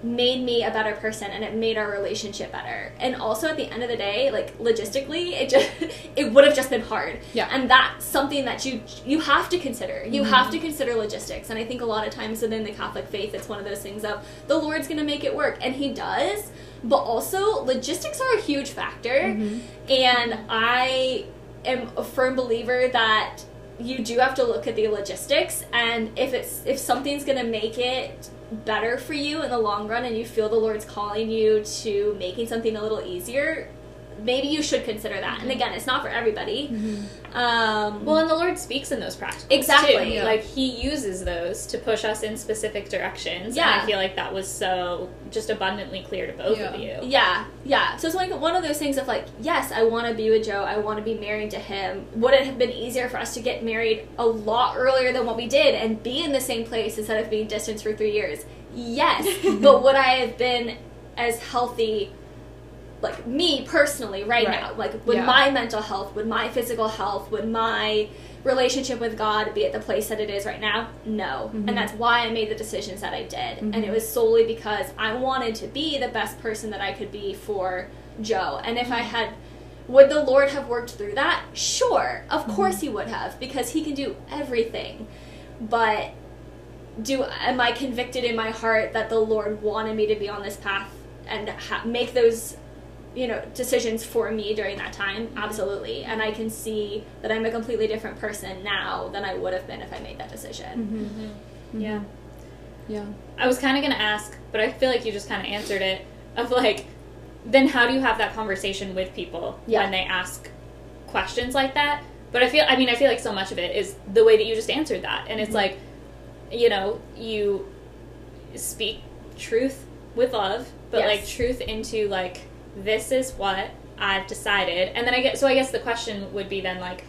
C: made me a better person and it made our relationship better. And also at the end of the day like logistically it just it would have just been hard.
B: Yeah.
C: and that's something that you you have to consider. You mm-hmm. have to consider logistics. And i think a lot of times within the catholic faith it's one of those things of the lord's gonna make it work. And he does. But also logistics are a huge factor. Mm-hmm. And i am a firm believer that you do have to look at the logistics. And if it's if something's gonna make it better for you in the long run and you feel the lord's calling you to making something a little easier maybe you should consider that and again it's not for everybody um
A: Well, and the Lord speaks in those practices
C: Exactly.
A: too.
B: Yeah.
A: Like He uses those to push us in specific directions.
C: Yeah.
A: and I feel like that was so just abundantly clear to both of you.
C: Yeah, yeah. So it's like one of those things of like, yes, I want to be with Joe. I want to be married to him. Would it have been easier for us to get married a lot earlier than what we did and be in the same place instead of being distanced for three years? Yes. but would I have been as healthy, like me personally, right,
B: Right.
C: now? Like, would
B: Yeah.
C: my mental health, would my physical health, would my relationship with God be at the place that it is right now? No.
B: Mm-hmm.
C: And that's why I made the decisions that I did. And mm-hmm. it was solely because I wanted to be the best person that I could be for Joe. And if I mm-hmm. had would the Lord have worked through that? Sure. Of mm-hmm. course he would have because he can do everything. But do am I convicted in my heart that the Lord wanted me to be on this path and ha- make those you know decisions for me during that time absolutely and i can see that i'm a completely different person now than i would have been if i made that decision mm-hmm. Mm-hmm.
A: Yeah.
B: Yeah.
A: I was kind of going to ask, but I feel like you just kind of answered it. Of like, then how do you have that conversation with people
C: Yeah.
A: when they ask questions like that? But I feel, I mean, I feel like so much of it is the way that you just answered that, and it's mm-hmm. like, you know, you speak truth with love, but
C: Yes.
A: like truth into like this is what I've decided, and then I get so I guess the question would be then like,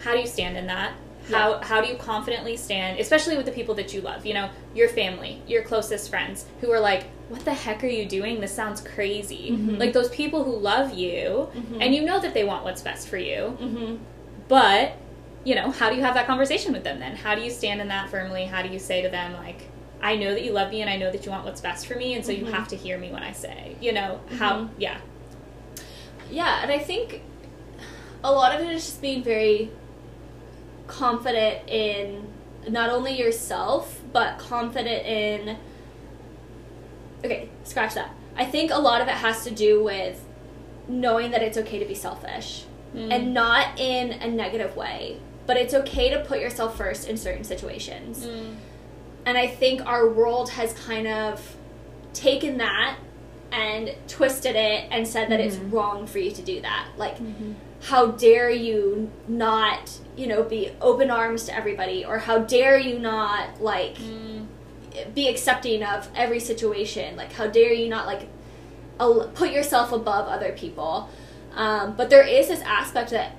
A: how do you stand in that? How how do you confidently stand, especially with the people that you love? You know, your family, your closest friends, who are like, "What the heck are you doing? This sounds crazy." Like those people who love you, and you know that they want what's best for you,
C: mm-hmm.
A: but you know, how do you have that conversation with them then? How do you stand in that firmly? How do you say to them like, "I know that you love me, and I know that you want what's best for me, and so you mm-hmm. have to hear me when I say." You know how? Mm-hmm. Yeah.
C: yeah and i think a lot of it is just being very confident in not only yourself but confident in okay scratch that i think a lot of it has to do with knowing that it's okay to be selfish mm. and not in a negative way but it's okay to put yourself first in certain situations mm. And I think our world has kind of taken that and twisted it and said that it's mm-hmm. wrong for you to do that. Like, mm-hmm. how dare you not, you know, be open arms to everybody, or how dare you not, like, mm. be accepting of every situation? Like, how dare you not, like, al- put yourself above other people. Um, but there is this aspect that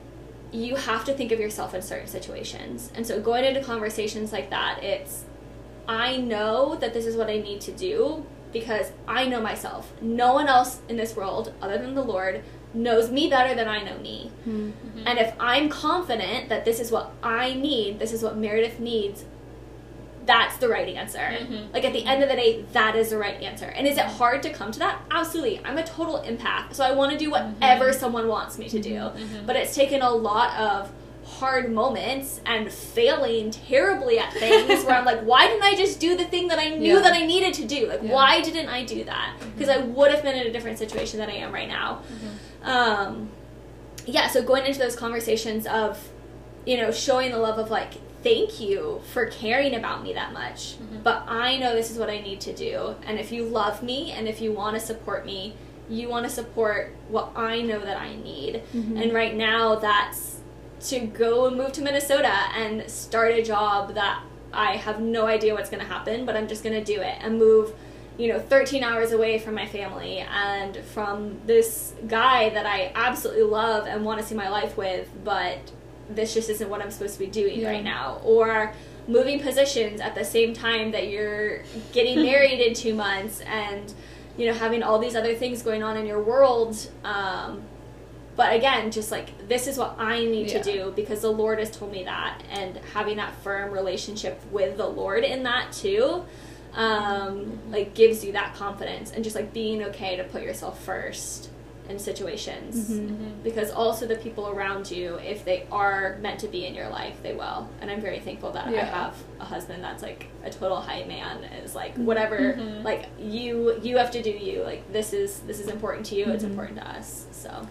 C: you have to think of yourself in certain situations. And so going into conversations like that, it's I know that this is what I need to do because I know myself. No one else in this world, other than the Lord, knows me better than I know me. Mm-hmm. And if I'm confident that this is what I need, this is what Meredith needs, that's the right answer.
A: Mhm.
C: Like at the end of the day, that is the right answer. And is it mm-hmm. hard to come to that? Absolutely. I'm a total empath, so I want to do mm-hmm. whatever someone wants me to do. But it's taken a lot of hard moments and failing terribly at things where I'm like, why didn't I just do the thing that I knew
B: Yeah.
C: that I needed to do? Like,
B: Yeah.
C: why didn't I do that? Mm-hmm. Because I would have been in a different situation than I am right now. Mm-hmm. Um, yeah, so going into those conversations of, you know, showing the love of like, thank you for caring about me that much, mm-hmm. but I know this is what I need to do. And if you love me and if you want to support me, you want to support what I know that I need. And right now, that's to go and move to Minnesota and start a job that I have no idea what's going to happen, but I'm just going to do it and move, you know, 13 hours away from my family and from this guy that I absolutely love and want to see my life with, but this just isn't what I'm supposed to be doing
B: Yeah.
C: right now. Or moving positions at the same time that you're getting married in two months and, you know, having all these other things going on in your world. Um, but again, just like this is what I need
B: Yeah.
C: to do because the Lord has told me that, and having that firm relationship with the Lord in that too, um, like gives you that confidence and just like being okay to put yourself first in situations
B: Mm-hmm.
C: because also the people around you, if they are meant to be in your life, they will. And I'm very thankful that I have a husband that's like a total hype man. Is like whatever,
A: Mhm.
C: like you you have to do you. Like this is this is important to you. It's
B: Mhm.
C: important to us. So.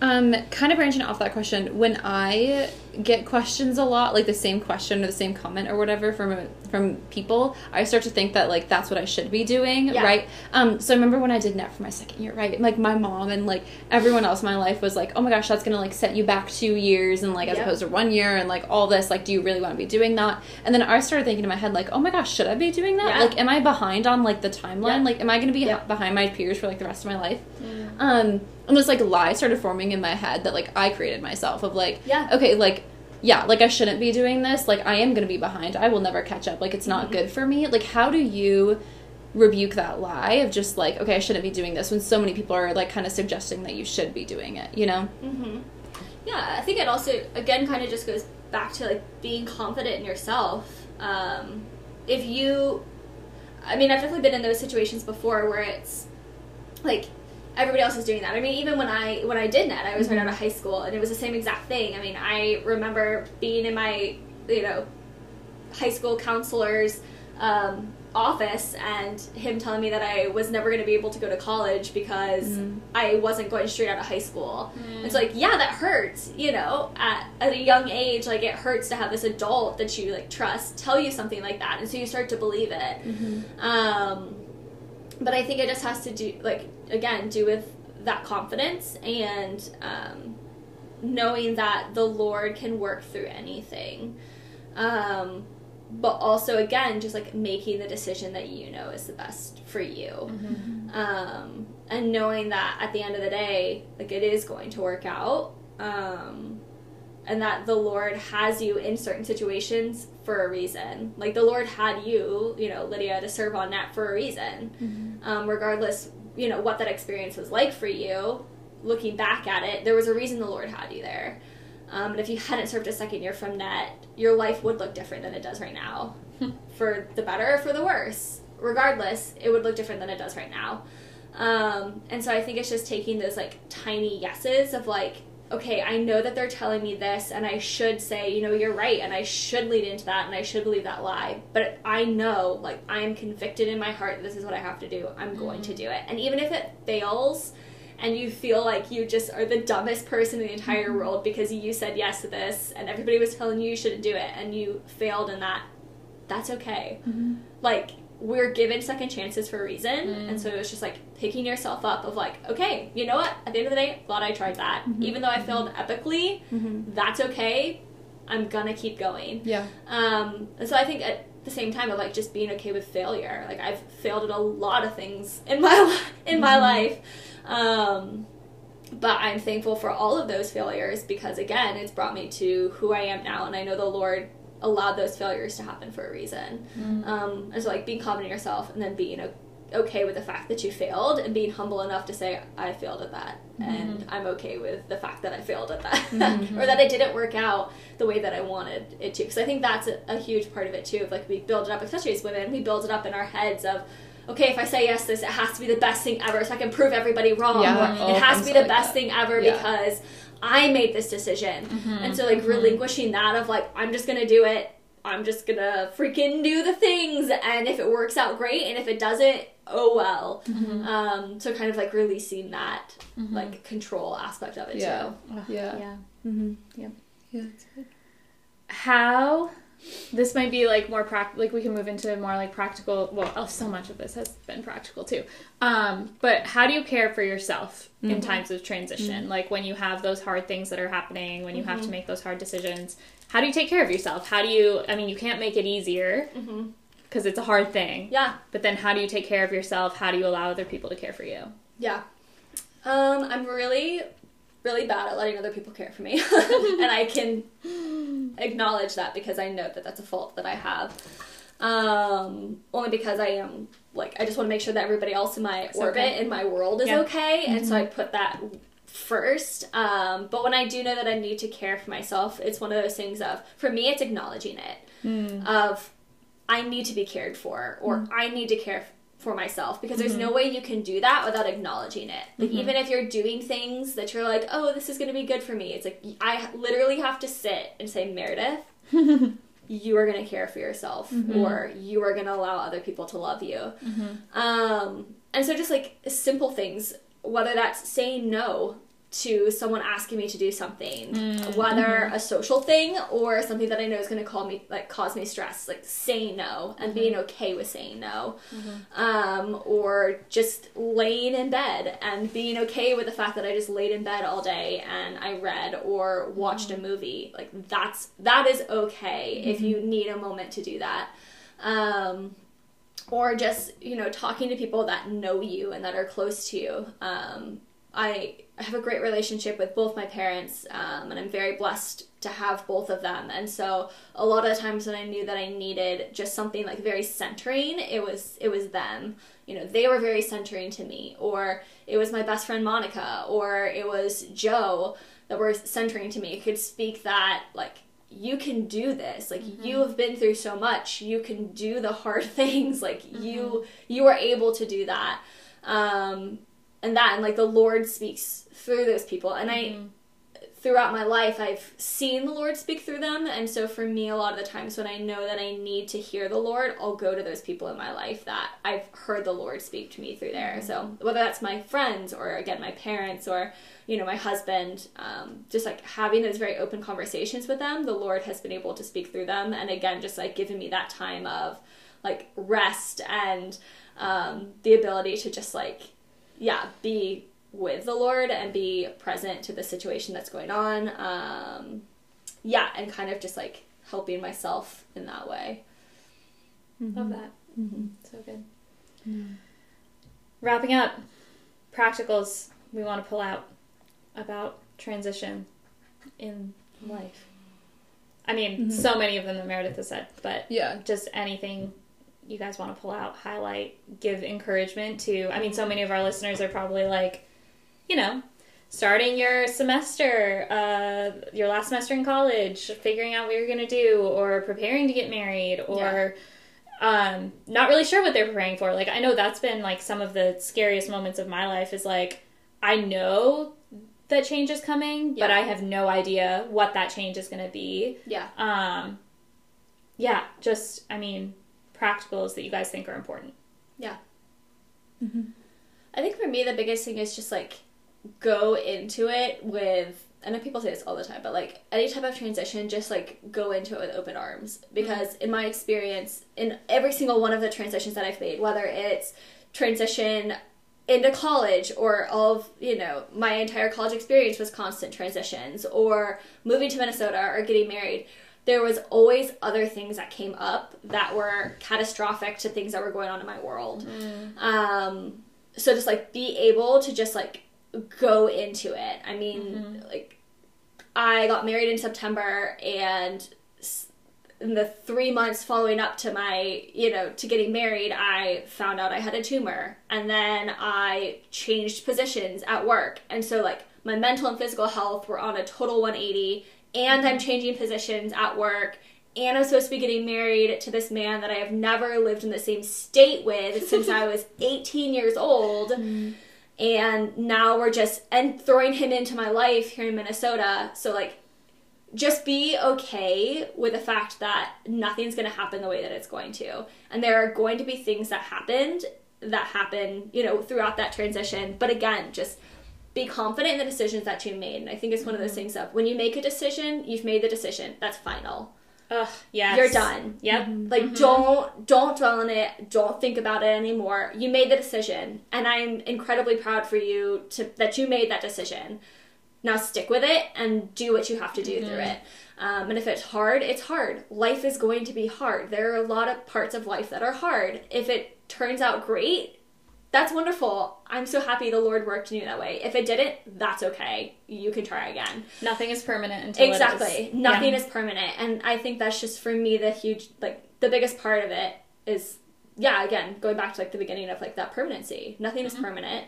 B: Um, kind of branching off that question, when I get questions a lot, like the same question or the same comment or whatever from from people, I start to think that like that's what I should be doing,
C: Yeah.
B: right? Um, so I remember when I did NET for my second year, right? Like my mom and like everyone else in my life was like, "Oh my gosh, that's gonna like set you back two years and like as
C: Yep.
B: opposed to one year and like all this. Like, do you really want to be doing that?" And then I started thinking in my head like, "Oh my gosh, should I be doing that?
C: Yeah.
B: Like, am I behind on like the timeline? Like, am I gonna be behind my peers for like the rest of my life?" Um, and this like lie started forming in my head that like I created myself of like,
C: Yeah.
B: okay, like yeah, like I shouldn't be doing this. Like I am gonna be behind. I will never catch up. Like it's not
C: Mhm.
B: good for me. Like how do you rebuke that lie of just like okay, I shouldn't be doing this when so many people are like kind of suggesting that you should be doing it. You know?
C: hmm Yeah, I think it also again kind of just goes back to like being confident in yourself. Um, if you, I mean, I've definitely been in those situations before where it's like everybody else is doing that. I mean, even when I when I did NET, I was right out of high school, and it was the same exact thing. I mean, I remember being in my you know high school counselor's um, office and him telling me that I was never going to be able to go to college because
B: Mhm.
C: I wasn't going straight out of high school.
A: Mm.
C: It's like, yeah, that hurts, you know, at, at a young age, like it hurts to have this adult that you like trust tell you something like that. And so you start to believe it. Um, but I think it just has to do, like, again, do with that confidence and um, knowing that the Lord can work through anything. Um, but also, again, just like making the decision that you know is the best for you. Um, and knowing that at the end of the day, like it is going to work out. Um, and that the Lord has you in certain situations for a reason. Like the Lord had you, you know, Lydia, to serve on NET for a reason. Um, regardless, you know, what that experience was like for you, looking back at it, there was a reason the Lord had you there. Um, and if you hadn't served a second year from that, your life would look different than it does right now. for the better or for the worse. Regardless, it would look different than it does right now. Um, and so I think it's just taking those like tiny yeses of like, okay, I know that they're telling me this, and I should say, you know, you're right, and I should lead into that, and I should believe that lie. But I know, like, I am convicted in my heart, that this is what I have to do. I'm going to mm. do it. And even if it fails, and you feel like you just are the dumbest person in the entire mm. world because you said yes to this, and everybody was telling you you shouldn't do it, and you failed in that, that's okay. Mm-hmm. Like, we're given second chances for a reason, and so it's just like picking yourself up of like, okay, you know what? At the end of the day, glad I tried that. Even though I failed epically,
B: Mm-hmm.
C: that's okay. I'm gonna keep going.
B: Yeah.
C: Um, and so I think at the same time of like just being okay with failure. Like I've failed at a lot of things in my li- in my life. Um, but I'm thankful for all of those failures because again, it's brought me to who I am now and I know the Lord allowed those failures to happen for a reason. Mm-hmm. Um, and so like being confident in yourself and then being o- okay with the fact that you failed and being humble enough to say I failed at that mm-hmm. and I'm okay with the fact that I failed at that mm-hmm. or that it didn't work out the way that I wanted it to because I think that's a, a huge part of it too of like we build it up especially as women we build it up in our heads of okay if I say yes this it has to be the best thing ever so I can prove everybody wrong
B: Yeah.
C: or
B: Oh,
C: it has
B: I'm
C: to be
B: so
C: the
B: like
C: best
B: that.
C: thing ever
B: Yeah.
C: because I made this decision and so like relinquishing that of like I'm just gonna do it I'm just gonna freaking do the things, and if it works out, great, and if it doesn't, oh well. Um, so kind of like releasing that like control aspect of it
B: Yeah.
C: too.
B: Yeah.
A: Yeah.
B: Mm-hmm.
A: Yeah.
B: Yeah. That's good.
A: How this might be like more practical like we can move into more like practical well oh, so much of this has been practical too. Um but how do you care for yourself in times of transition? Like when you have those hard things that are happening when you have to make those hard decisions how do you take care of yourself? How do you i mean you can't make it easier because it's a hard thing.
C: Yeah,
A: but then how do you take care of yourself? How do you allow other people to care for you?
C: Yeah. Um, I'm really, really bad at letting other people care for me, and I can acknowledge that because I know that that's a fault that I have. Um, only because I am like I just want to make sure that everybody else in my orbit
A: okay.
C: in my world is
A: Yeah.
C: okay, and so I put that first. Um, but when I do know that I need to care for myself, it's one of those things of for me it's acknowledging it of I need to be cared for or I need to care for myself because there's mm-hmm. no way you can do that without acknowledging it. Like mm-hmm. even if you're doing things that you're like, "Oh, this is going to be good for me." It's like I literally have to sit and say, "Meredith, you are going to care for yourself mm-hmm. or you are going to allow other people to love you." Um and so just like simple things, whether that's saying no to someone asking me to do something, whether a social thing or something that I know is going to call me like cause me stress, like saying no and being okay with saying no, um, or just laying in bed and being okay with the fact that I just laid in bed all day and I read or watched a movie. Like that's that is okay if you need a moment to do that. Um, or just you know talking to people that know you and that are close to you. Um, I have a great relationship with both my parents um, and i'm very blessed to have both of them. And so a lot of the times when i knew that i needed just something like very centering it was it was them. You know they were very centering to me. Or it was my best friend monica or it was joe that were centering to me. It could speak that like you can do this. Like you have been through so much. You can do the hard things. Like you you are able to do that. Um and that and like the lord speaks through those people. And i throughout my life i've seen the lord speak through them. And so for me a lot of the times when i know that i need to hear the lord i'll go to those people in my life that i've heard the lord speak to me through there. So whether that's my friends or again my parents or you know my husband um, just like having those very open conversations with them the lord has been able to speak through them. And again just like giving me that time of like rest and um, the ability to just like yeah be with the lord and be present to the situation that's going on. Um, yeah and kind of just like helping myself in that way. Mm-hmm.
A: Love that. Mm-hmm. So good. Wrapping up practicals we want to pull out about transition in life. I mean mm-hmm. so many of them that meredith has said but
B: Yeah.
A: just anything you guys want to pull out, highlight, give encouragement to. I mean, so many of our listeners are probably like, you know, starting your semester, uh, your last semester in college, figuring out what you're going to do, or preparing to get married, or um, not really sure what they're preparing for. Like, I know that's been like some of the scariest moments of my life is like, I know that change is coming, but I have no idea what that change is going to be
C: yeah
A: um yeah just i mean practicals that you guys think are important
C: Yeah. Mm-hmm. I think for me, the biggest thing is just like go into it with, I know people say this all the time, but like any type of transition, just like go into it with open arms. Mm-hmm. Because in my experience, in every single one of the transitions that I've made, whether it's transition into college or all of you know my entire college experience was constant transitions or moving to minnesota or getting married there was always other things that came up that were catastrophic to things that were going on in my world. Um, so just like be able to just like go into it. I mean, like I got married in September and in the three months following up to my, you know, to getting married, I found out I had a tumor. And then I changed positions at work. And so, like, my mental and physical health were on a total 180. And I'm changing positions at work. And I'm supposed to be getting married to this man that I have never lived in the same state with since I was 18 years old mm-hmm. and now we're just and throwing him into my life here in Minnesota. So like just be okay with the fact that nothing's going to happen the way that it's going to. And there are going to be things that happened that happen, you know, throughout that transition. But again, just be confident in the decisions that you made. And I think it's one of those mm-hmm. things of when you make a decision, you've made the decision. That's final.
A: Ugh, yes.
C: You're done.
A: Yep. Mm-hmm.
C: Like mm-hmm. don't don't dwell on it. Don't think about it anymore. You made the decision, and I'm incredibly proud for you to that you made that decision. Now stick with it and do what you have to do through it. Um, and if it's hard, it's hard. Life is going to be hard. There are a lot of parts of life that are hard. If it turns out great, that's wonderful. I'm so happy the Lord worked in you that way. If it didn't, that's okay. You can try again.
A: Nothing is permanent until
C: Exactly.
A: Is.
C: Nothing
A: Yeah.
C: is permanent. And I think that's just for me the huge like the biggest part of it is yeah, again, going back to like the beginning of like that permanency. Nothing is mm-hmm. permanent.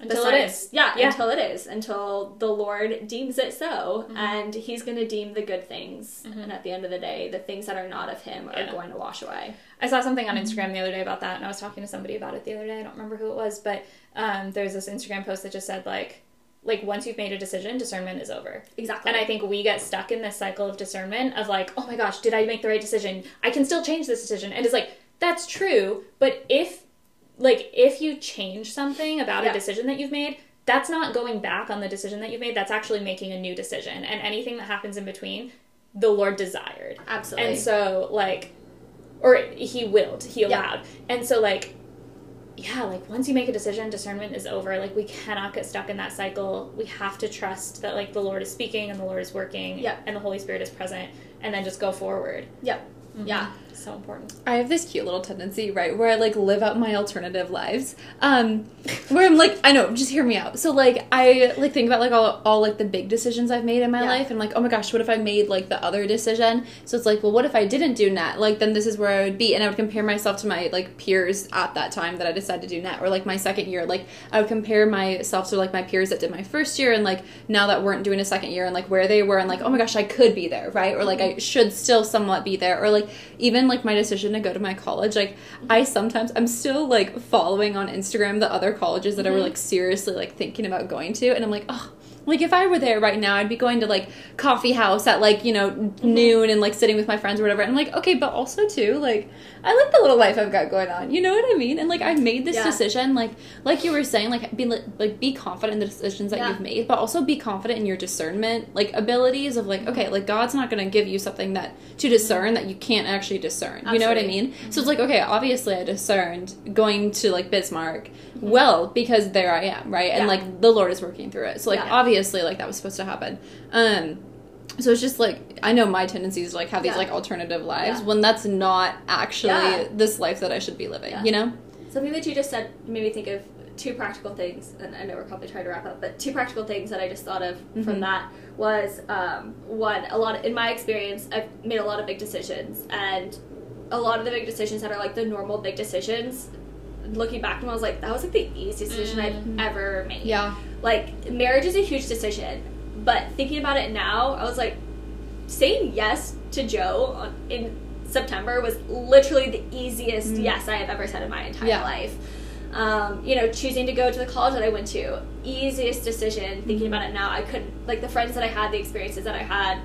A: Until it
C: besides-
A: is.
C: Yeah,
A: Yeah.
C: until it is. Until the Lord deems it so.
A: Mm-hmm.
C: And he's gonna deem the good things. And at the end of the day, the things that are not of him are
A: Yeah.
C: going to wash away.
A: I saw something on Instagram the other day about that, and I was talking to somebody about it the other day. I don't remember who it was, but um, there's this Instagram post that just said like, like once you've made a decision, discernment is over.
C: Exactly.
A: And I think we get stuck in this cycle of discernment of like, oh my gosh, did I make the right decision? I can still change this decision. And it's like, that's true, but if like if you change something about
C: Yeah.
A: a decision that you've made, that's not going back on the decision that you've made. That's actually making a new decision. And anything that happens in between, the Lord desired.
C: Absolutely.
A: And so like or he willed, he
C: Yeah.
A: allowed. And so like yeah, like once you make a decision, discernment is over. Like we cannot get stuck in that cycle. We have to trust that like the Lord is speaking and the Lord is working
C: Yeah.
A: and the Holy Spirit is present and then just go forward.
C: Yep. Yeah. Mm-hmm.
A: So important.
B: I have this cute little tendency, right, where I like live out my alternative lives. Um, where I'm like, I know, just hear me out. So like, I like think about like all, all like the big decisions I've made in my
C: Yeah.
B: life, and like, oh my gosh, what if I made like the other decision? So it's like, well, what if I didn't do NET? Like, then this is where I would be, and I would compare myself to my like peers at that time that I decided to do NET, or like my second year. Like, I would compare myself to like my peers that did my first year, and like now that weren't doing a second year, and like where they were, and like, oh my gosh, I could be there, right? Or like I should still somewhat be there, or like even like my decision to go to my college like i sometimes i'm still like following on instagram the other colleges that i were mm-hmm. like seriously like thinking about going to and i'm like oh like if i were there right now i'd be going to like coffee house at like you know mm-hmm. noon and like sitting with my friends or whatever. And i'm like okay but also too like i like the little life i've got going on. You know what i mean? And like i made this
C: Yeah.
B: decision like like you were saying like be like be confident in the decisions that
C: Yeah.
B: you've made but also be confident in your discernment like abilities of like mm-hmm. okay like god's not going to give you something that to mm-hmm. discern that you can't actually discern. You know what i
C: Absolutely.
B: mean? So it's like okay obviously i discerned going to like bismarck well because there i am right and
C: Yeah.
B: like the lord is working through it so like
C: Yeah.
B: obviously like that was supposed to happen um so it's just like I know my tendencies like have these
C: Yeah.
B: like alternative lives when that's not actually this life that I should be living, you know?
C: Something that you just said made me think of two practical things, and I know we're probably trying to wrap up, but two practical things that I just thought of from
B: Mhm.
C: that was um, one, a lot of, in my experience, I've made a lot of big decisions, and a lot of the big decisions that are like the normal big decisions. Looking back, and I was like, that was like the easiest decision
B: Mhm.
C: I've ever made.
B: Yeah.
C: Like marriage is a huge decision, but thinking about it now, I was like, saying yes to Joe on, in September was literally the easiest
B: Mm.
C: yes I have ever said in my entire
B: Yeah.
C: life. Um, you know, choosing to go to the college that I went to, easiest decision. Thinking
B: Mm-hmm.
C: about it now, I couldn't like the friends that I had, the experiences that I had,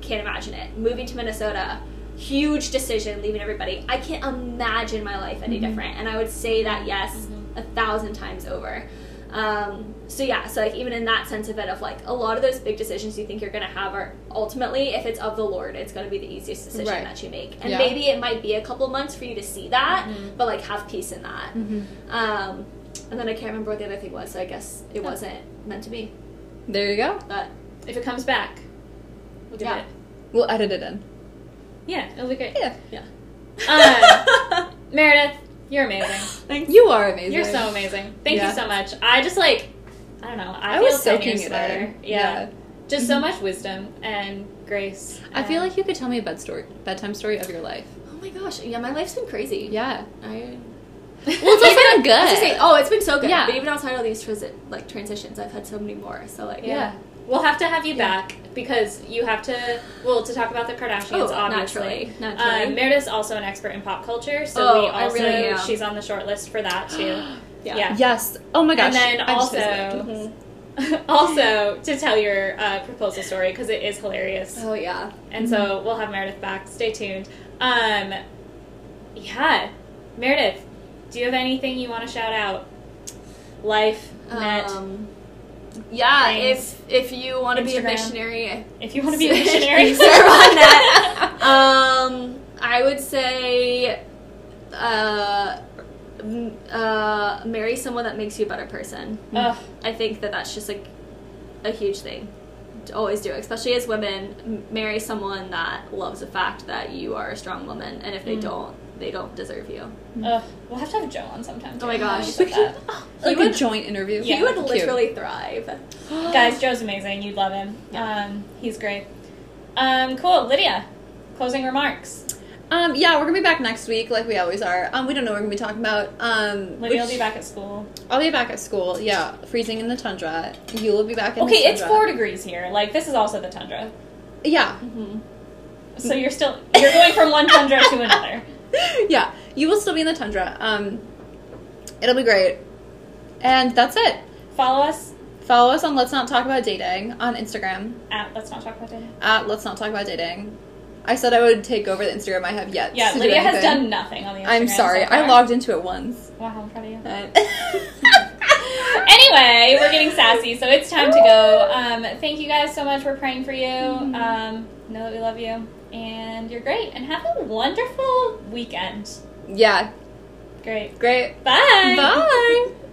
C: can't imagine it. Moving to Minnesota, huge decision, leaving everybody. I can't imagine my life any
B: Mhm.
C: different, and I would say that yes
A: Mhm.
C: a thousand times over. Um, so yeah, so like even in that sense of it, of like a lot of those big decisions you think you're gonna have are ultimately, if it's of the Lord, it's gonna be the easiest decision
B: Right.
C: that you make, and
B: Yeah.
C: maybe it might be a couple months for you to see that,
A: Mhm.
C: but like have peace in that.
B: Mm-hmm.
C: Um, and then I can't remember what the other thing was, so I guess it wasn't meant to be.
B: There you go.
C: But
A: If it comes back, we'll do
C: Yeah.
A: it.
B: We'll edit it in.
A: Yeah, it'll be great.
B: Yeah.
C: Yeah.
A: Um, Meredith, you're amazing.
C: Thanks.
B: You are amazing.
A: You're so amazing. Thank
B: Yeah.
A: you so much. I just like, I don't know. I,
B: I
A: feel
B: was
A: 10
B: soaking
A: years
B: it in.
A: Yeah.
B: Yeah.
A: Just so much wisdom and grace.
B: I feel like you could tell me a bed story, bedtime story of your life.
C: Oh my gosh. Yeah, my life's been crazy.
B: Yeah.
C: I.
B: Well, it's also been good.
C: I was gonna say, oh, it's been so good.
B: Yeah.
C: But even outside all these transi- like transitions, I've had so many more. So like,
A: Yeah. We'll have to have you
C: Yeah.
A: back because you have to, well, to talk about the Kardashians,
C: Oh,
A: obviously.
C: naturally, naturally.
A: Um, Meredith's also an expert in pop culture, so
C: Oh,
A: we
C: I
A: also,
C: really am.
A: she's on the short list for that too.
C: Yeah.
A: yeah.
B: Yes. Oh my gosh.
A: And then
B: I just
A: also- also, to tell your uh, proposal story because it is hilarious.
C: Oh yeah.
A: And so we'll have Meredith back. Stay tuned. Um, yeah, Meredith, do you have anything you want to shout out? Life, NET.
C: Yeah.
A: Things.
C: If if you want to be a missionary,
A: if you want to be a missionary,
C: serve on that. um, I would say, uh, uh, marry someone that makes you a better person.
A: Ugh,
C: I think that that's just like a huge thing to always do, especially as women. Marry someone that loves the fact that you are a strong woman, and if they
A: Mm.
C: don't, they don't deserve you.
A: ugh. We'll have to have Joe on sometime.
C: Oh my gosh.
A: We said that.
B: like
C: He
B: a joint interview.
A: Yeah.
C: he would
B: Cute.
C: literally thrive.
A: Guys, Joe's amazing. You'd love him. Um, he's great. Um, cool. Lydia, closing remarks.
B: Um, yeah, we're gonna be back next week, like we always are. Um, we don't know what we're gonna be talking about. Um,
A: Lydia will be back at school.
B: I'll be back at school. Yeah, freezing in the tundra. You will be back in.
A: Okay,
B: the
A: it's four degrees here. Like this is also the tundra.
B: Yeah,
C: Mm-hmm.
A: So you're still you're going from one tundra to another.
B: yeah. You will still be in the tundra. Um, it'll be great. And that's it.
A: Follow us
B: Follow us on Let's Not Talk About Dating on Instagram
A: at Let's Not Talk About Dating.
B: at Let's Not Talk About Dating. I said I would take over the Instagram. I have yet.
A: Yeah,
B: to do
A: Lydia has done nothing on the Instagram.
B: I'm sorry.
A: so.
B: I logged into it once.
A: Wow, I'm proud of you. Anyway, we're getting sassy, so it's time to go. Um, thank you guys so much. We're praying for you.
B: Mm-hmm.
A: Um, know that we love you, and you're great. And have a wonderful weekend.
B: yeah,
A: Great.
B: great.
A: Bye.
B: Bye.